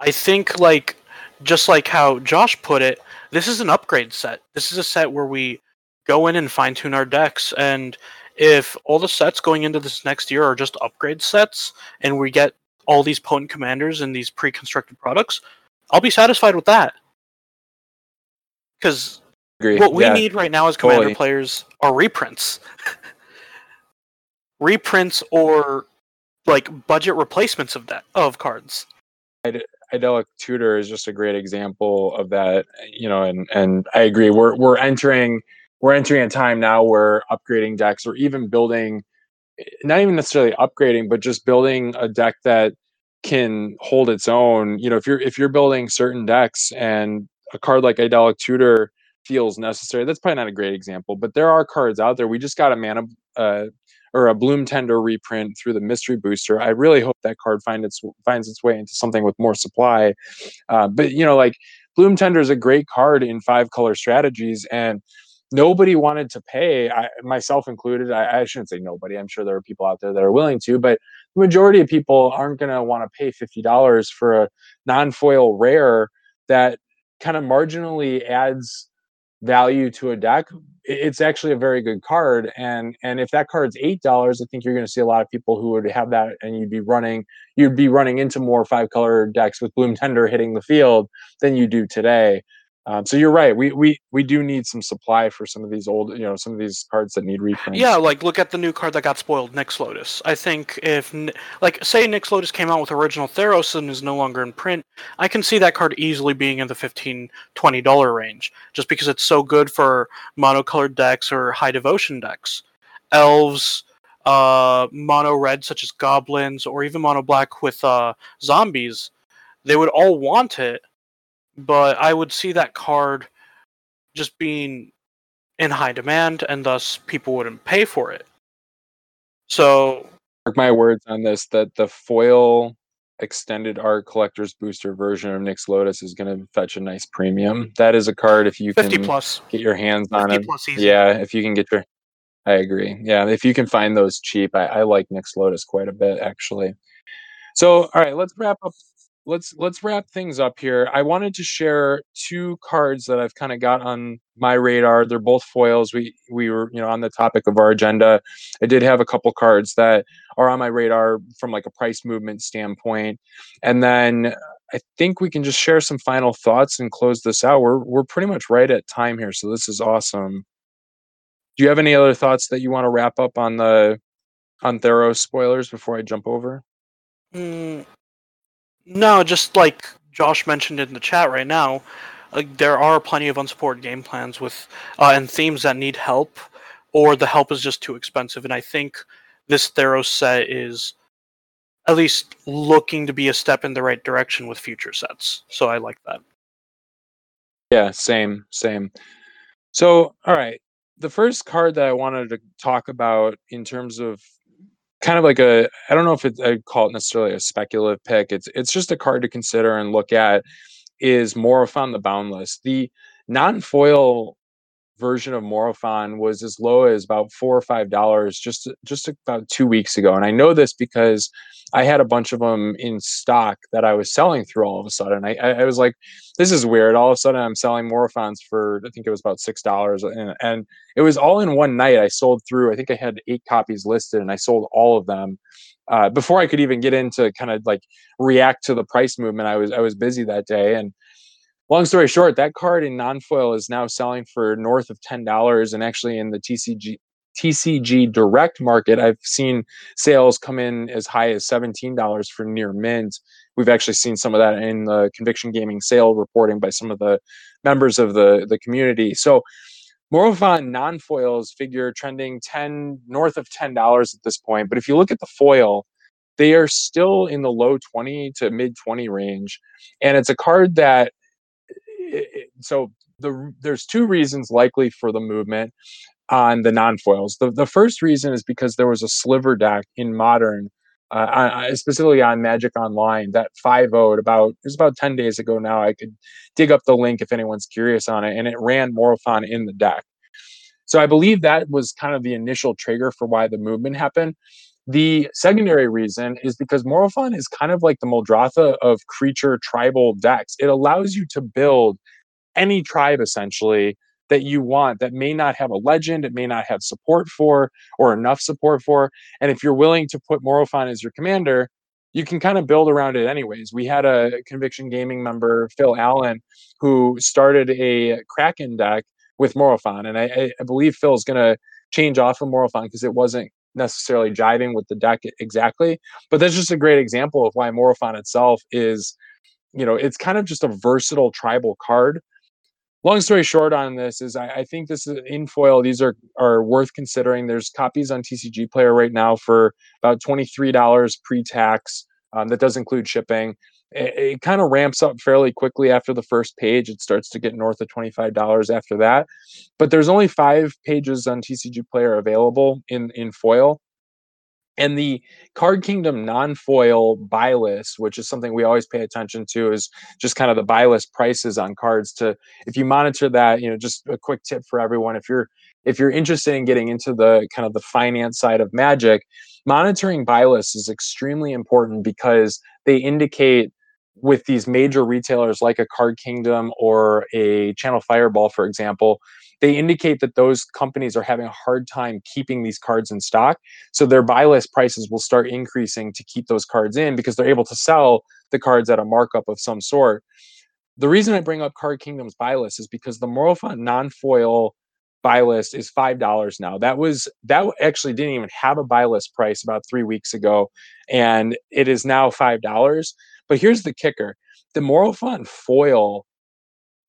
I think like just like how Josh put it, this is an upgrade set. This is a set where we go in and fine tune our decks. And if all the sets going into this next year are just upgrade sets and we get all these potent commanders and these pre constructed products, I'll be satisfied with that. Because what we yeah. need right now as commander Totally. players are reprints. reprints or like budget replacements of that of cards. Idyllic Tutor is just a great example of that. You know, and and I agree. We're we're entering we're entering a time now where upgrading decks or even building, not even necessarily upgrading, but just building a deck that can hold its own. You know, if you're if you're building certain decks and a card like Idyllic Tutor feels necessary, that's probably not a great example, but there are cards out there. We just got a mana uh, or a Bloom Tender reprint through the Mystery Booster. I really hope that card find its finds its way into something with more supply. Uh, but you know, like Bloom Tender is a great card in five color strategies, and nobody wanted to pay, I, myself included. I, I shouldn't say nobody. I'm sure there are people out there that are willing to, but the majority of people aren't going to want to pay fifty dollars for a non-foil rare that kind of marginally adds value to a deck it's actually a very good card and and if that card's eight dollars i think you're going to see a lot of people who would have that and you'd be running you'd be running into more five color decks with bloom tender hitting the field than you do today um, so you're right we, we we do need some supply for some of these old you know some of these cards that need reprints Yeah, like look at the new card that got spoiled, Nyx Lotus. I think if like say Nyx Lotus came out with original Theros and is no longer in print, I can see that card easily being in the 15 20 dollar range just because it's so good for monocolored decks or high devotion decks. Elves, uh mono red such as goblins or even mono black with uh zombies, they would all want it, but I would see that card just being in high demand and thus people wouldn't pay for it. So mark my words on this that the foil extended art collector's booster version of Nyx Lotus is going to fetch a nice premium. That is a card if you 50 can plus. get your hands on it. Yeah, if you can get your, I agree. Yeah, if you can find those cheap, I, I like Nyx Lotus quite a bit actually. So, all right, let's wrap up. Let's let's wrap things up here. I wanted to share two cards that I've kind of got on my radar. They're both foils. We we were you know on the topic of our agenda. I did have a couple cards that are on my radar from like a price movement standpoint, and then I think we can just share some final thoughts and close this out. We're we're pretty much right at time here, so this is awesome. Do you have any other thoughts that you want to wrap up on the on Theros spoilers before I jump over? Mm, no, just like Josh mentioned in the chat right now, like there are plenty of unsupported game plans with uh, and themes that need help, or the help is just too expensive. And I think this Theros set is at least looking to be a step in the right direction with future sets. So I like that. Yeah, same, same. So, all right. The first card that I wanted to talk about in terms of kind of like a I don't know if it, I'd call it necessarily a speculative pick. It's it's just a card to consider and look at is Morophon the Boundless. The non-foil version of Morophon was as low as about four or five dollars just just about two weeks ago, and I know this because I had a bunch of them in stock that I was selling through all of a sudden. I, I, was like, this is weird. All of a sudden, I'm selling Morophons for I think it was about six dollars, and, and it was all in one night. I sold through. I think I had eight copies listed, and I sold all of them uh, before I could even get into kind of like react to the price movement. I was I was busy that day, and long story short, that card in non-foil is now selling for north of ten dollars, and actually in the TCG TCG direct market, I've seen sales come in as high as seventeen dollars for near mint. We've actually seen some of that in the conviction gaming sale reporting by some of the members of the the community. So Morophon non-foils figure trending 10 north of $10 at this point. But if you look at the foil, they are still in the low 20 to mid 20 range. And it's a card that so the there's two reasons likely for the movement on the non-foils. The the first reason is because there was a sliver deck in modern uh, specifically on Magic Online that 5 0 about it was about 10 days ago now. I could dig up the link if anyone's curious on it, and it ran Morophon in the deck. So I believe that was kind of the initial trigger for why the movement happened. The secondary reason is because Morophon is kind of like the Muldrotha of creature tribal decks. It allows you to build any tribe essentially that you want that may not have a legend, it may not have support for or enough support for. And if you're willing to put Morophon as your commander, you can kind of build around it anyways. We had a Conviction Gaming member, Phil Allen, who started a Kraken deck with Morophon. And I, I believe Phil's going to change off of Morophon because it wasn't necessarily jiving with the deck exactly. But that's just a great example of why Morophon itself is, you know, it's kind of just a versatile tribal card long story short on this is I, I, think this is in foil. These are are worth considering. There's copies on TCG Player right now for about twenty three dollars pre tax. Um, that does include shipping. It, it kind of ramps up fairly quickly after the first page. It starts to get north of twenty five dollars after that. But there's only five pages on TCG Player available in in foil. And the Card Kingdom non-foil buy list, which is something we always pay attention to, is just kind of the buy list prices on cards. To if you monitor that, you know, just a quick tip for everyone: if you're if you're interested in getting into the kind of the finance side of Magic, monitoring buy lists is extremely important because they indicate with these major retailers like a Card Kingdom or a Channel Fireball, for example, they indicate that those companies are having a hard time keeping these cards in stock. So their buy list prices will start increasing to keep those cards in because they're able to sell the cards at a markup of some sort. The reason I bring up Card Kingdom's buy list is because the Morophon non-foil buy list is five dollars now. That was that actually didn't even have a buy list price about three weeks ago, and it is now five dollars. But here's the kicker: the Morophon foil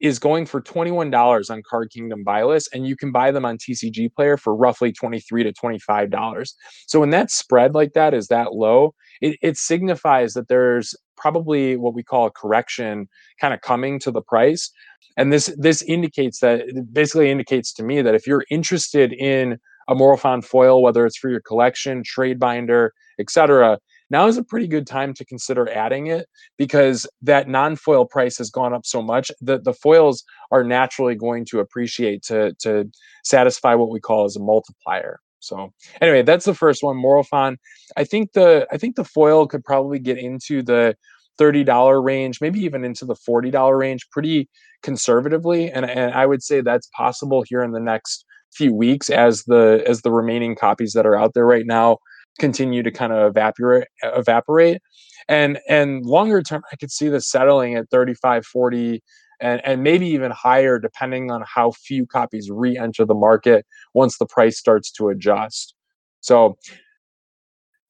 is going for $21 on Card Kingdom buy list, and you can buy them on TCG Player for roughly 23 to $25. So when that spread like that is that low, it, it signifies that there's probably what we call a correction kind of coming to the price. And this this indicates that basically indicates to me that if you're interested in a Morophon foil, whether it's for your collection, trade binder, etc., now is a pretty good time to consider adding it because that non-foil price has gone up so much that the foils are naturally going to appreciate to to satisfy what we call as a multiplier. So anyway, that's the first one, Morophon. I think the I think the foil could probably get into the $30 range, maybe even into the $40 range pretty conservatively. And, and I would say that's possible here in the next few weeks as the as the remaining copies that are out there right now continue to kind of evaporate evaporate and and longer term i could see this settling at 35 40 and and maybe even higher depending on how few copies re-enter the market once the price starts to adjust. So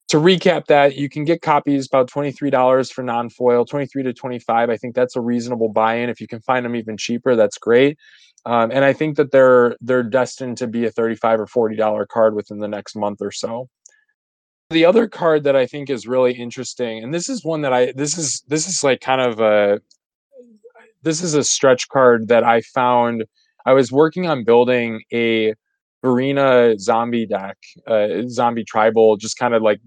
to recap that you can get copies about $23 for non-foil 23 to 25 i think that's a reasonable buy-in. If you can find them even cheaper that's great um, and i think that they're they're destined to be a 35 or 40 dollar card within the next month or so the other card that I think is really interesting, and this is one that I this is this is like kind of a this is a stretch card that I found. I was working on building a arena zombie deck, uh, zombie tribal, just kind of like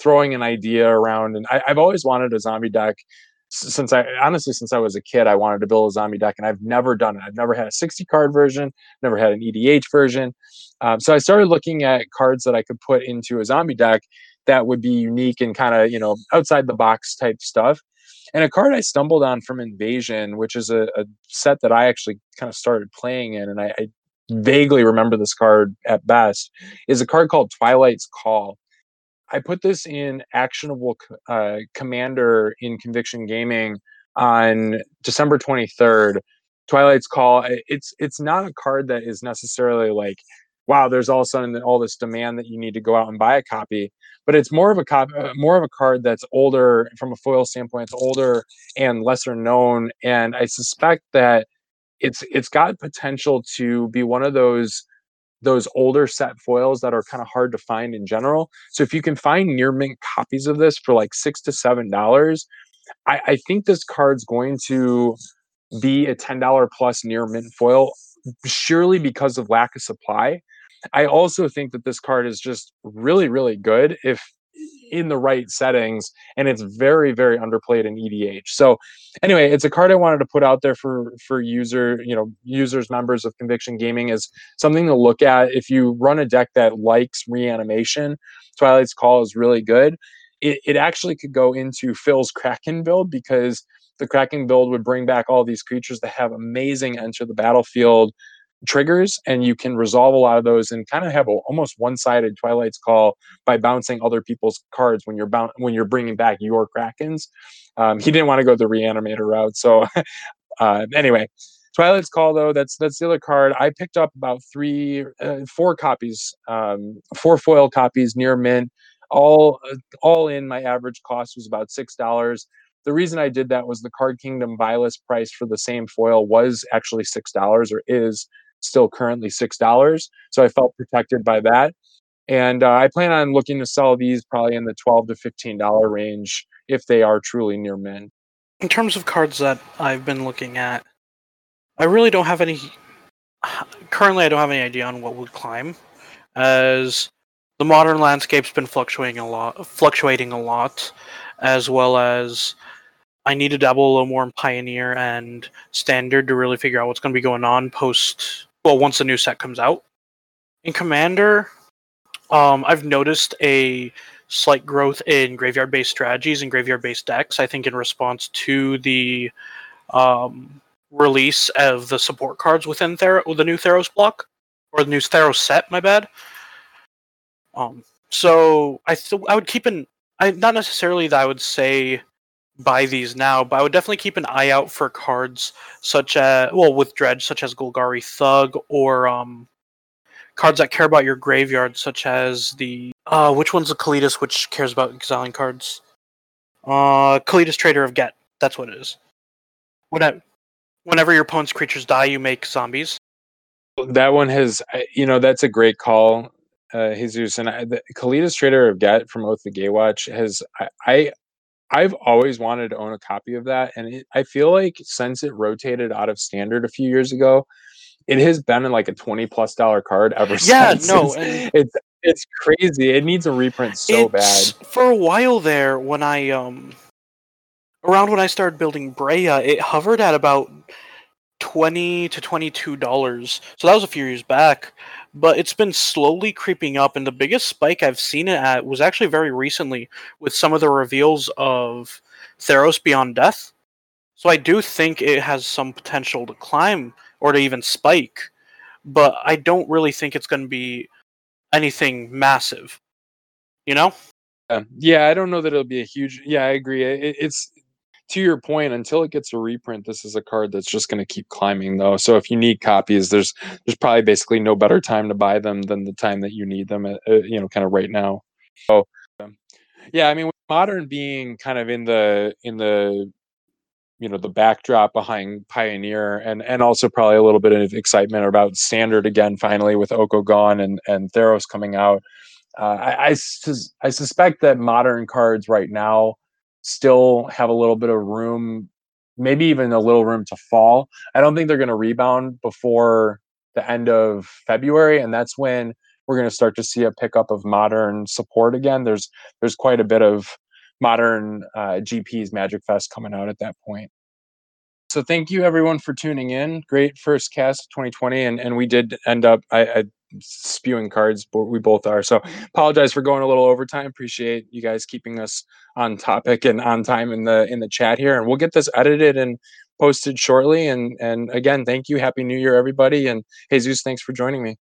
throwing an idea around. And I, I've always wanted a zombie deck since I honestly since I was a kid, I wanted to build a zombie deck, and I've never done it. I've never had a 60 card version, never had an EDH version. Um, so I started looking at cards that I could put into a zombie deck that would be unique and kind of you know outside the box type stuff. And a card I stumbled on from Invasion, which is a, a set that I actually kind of started playing in, and I, I vaguely remember this card at best, is a card called Twilight's Call. I put this in actionable uh, commander in Conviction Gaming on December 23rd. Twilight's Call. It's it's not a card that is necessarily like, wow, there's all of a sudden all this demand that you need to go out and buy a copy. But it's more of a cop, uh, more of a card that's older from a foil standpoint. It's older and lesser known, and I suspect that it's it's got potential to be one of those those older set foils that are kind of hard to find in general. So if you can find near mint copies of this for like six to seven dollars, I, I think this card's going to be a ten dollar plus near mint foil, surely because of lack of supply. I also think that this card is just really, really good if in the right settings and it's very very underplayed in EDH. So anyway, it's a card I wanted to put out there for for user, you know, users members of Conviction Gaming is something to look at if you run a deck that likes reanimation. Twilight's Call is really good. It, it actually could go into Phil's Kraken build because the Kraken build would bring back all these creatures that have amazing enter the battlefield triggers and you can resolve a lot of those and kind of have a, almost one-sided twilight's call by bouncing other people's cards when you're bound when you're bringing back your krakens. Um, he didn't want to go the reanimator route so uh, anyway. Twilight's call though that's that's the other card. I picked up about three uh, four copies um, four foil copies near mint. All uh, all in my average cost was about six dollars. The reason I did that was the Card Kingdom buylist price for the same foil was actually six dollars or is still currently six dollars. So I felt protected by that. And uh, I plan on looking to sell these probably in the twelve to fifteen dollar range if they are truly near mint. In terms of cards that I've been looking at, I really don't have any. Currently, I don't have any idea on what would climb, as the modern landscape's been fluctuating a lot, fluctuating a lot, as well as I need to dabble a little more in Pioneer and Standard to really figure out what's going to be going on post well once the new set comes out. In Commander, um, I've noticed a slight growth in graveyard-based strategies and graveyard-based decks. I think in response to the um, release of the support cards within Thera- the new Theros block or the new Theros set. My bad. Um, so I th- I would keep an I not necessarily that I would say buy these now, but I would definitely keep an eye out for cards such as well with Dredge, such as Golgari Thug, or um, cards that care about your graveyard, such as the uh, which one's the Kalitas, which cares about exiling cards? Uh, Kalitas Traitor of Ghet. That's what it is. Whenever, whenever your opponent's creatures die, you make zombies. That one has, you know, that's a great call, uh, Jesus. And I, the Kalitas Traitor of Ghet from Oath of Gatewatch has, I, I I've always wanted to own a copy of that, and it, I feel like since it rotated out of standard a few years ago, it has been in like a twenty plus dollar card ever yeah, since. Yeah, no, it's, it's it's crazy. It needs a reprint so bad. For a while there, when I um, around when I started building Breya, it hovered at about twenty to twenty two dollars. So that was a few years back but it's been slowly creeping up and the biggest spike i've seen it at was actually very recently with some of the reveals of theros beyond death. So i do think it has some potential to climb or to even spike but i don't really think it's going to be anything massive you know? Yeah i don't know that it'll be a huge yeah i agree it, it's to your point, until it gets a reprint, this is a card that's just going to keep climbing, though. So if you need copies, there's there's probably basically no better time to buy them than the time that you need them. Uh, you know, kind of right now. So, um, yeah, I mean, modern being kind of in the in the you know the backdrop behind Pioneer, and and also probably a little bit of excitement about Standard again, finally with Oko gone and and Theros coming out. Uh, I I, sus- I suspect that modern cards right now still have a little bit of room, maybe even a little room to fall. I don't think they're going to rebound before the end of February, and that's when we're going to start to see a pickup of modern support again. There's there's quite a bit of modern uh, GPs Magic Fest coming out at that point. So thank you everyone for tuning in. Great first cast of 2020, and and we did end up. I, I spewing cards but we both are. So mm-hmm. apologize for going a little overtime. Appreciate you guys keeping us on topic and on time in the in the chat here. And we'll get this edited and posted shortly. And and again thank you. Happy new year everybody. And jesus thanks for joining me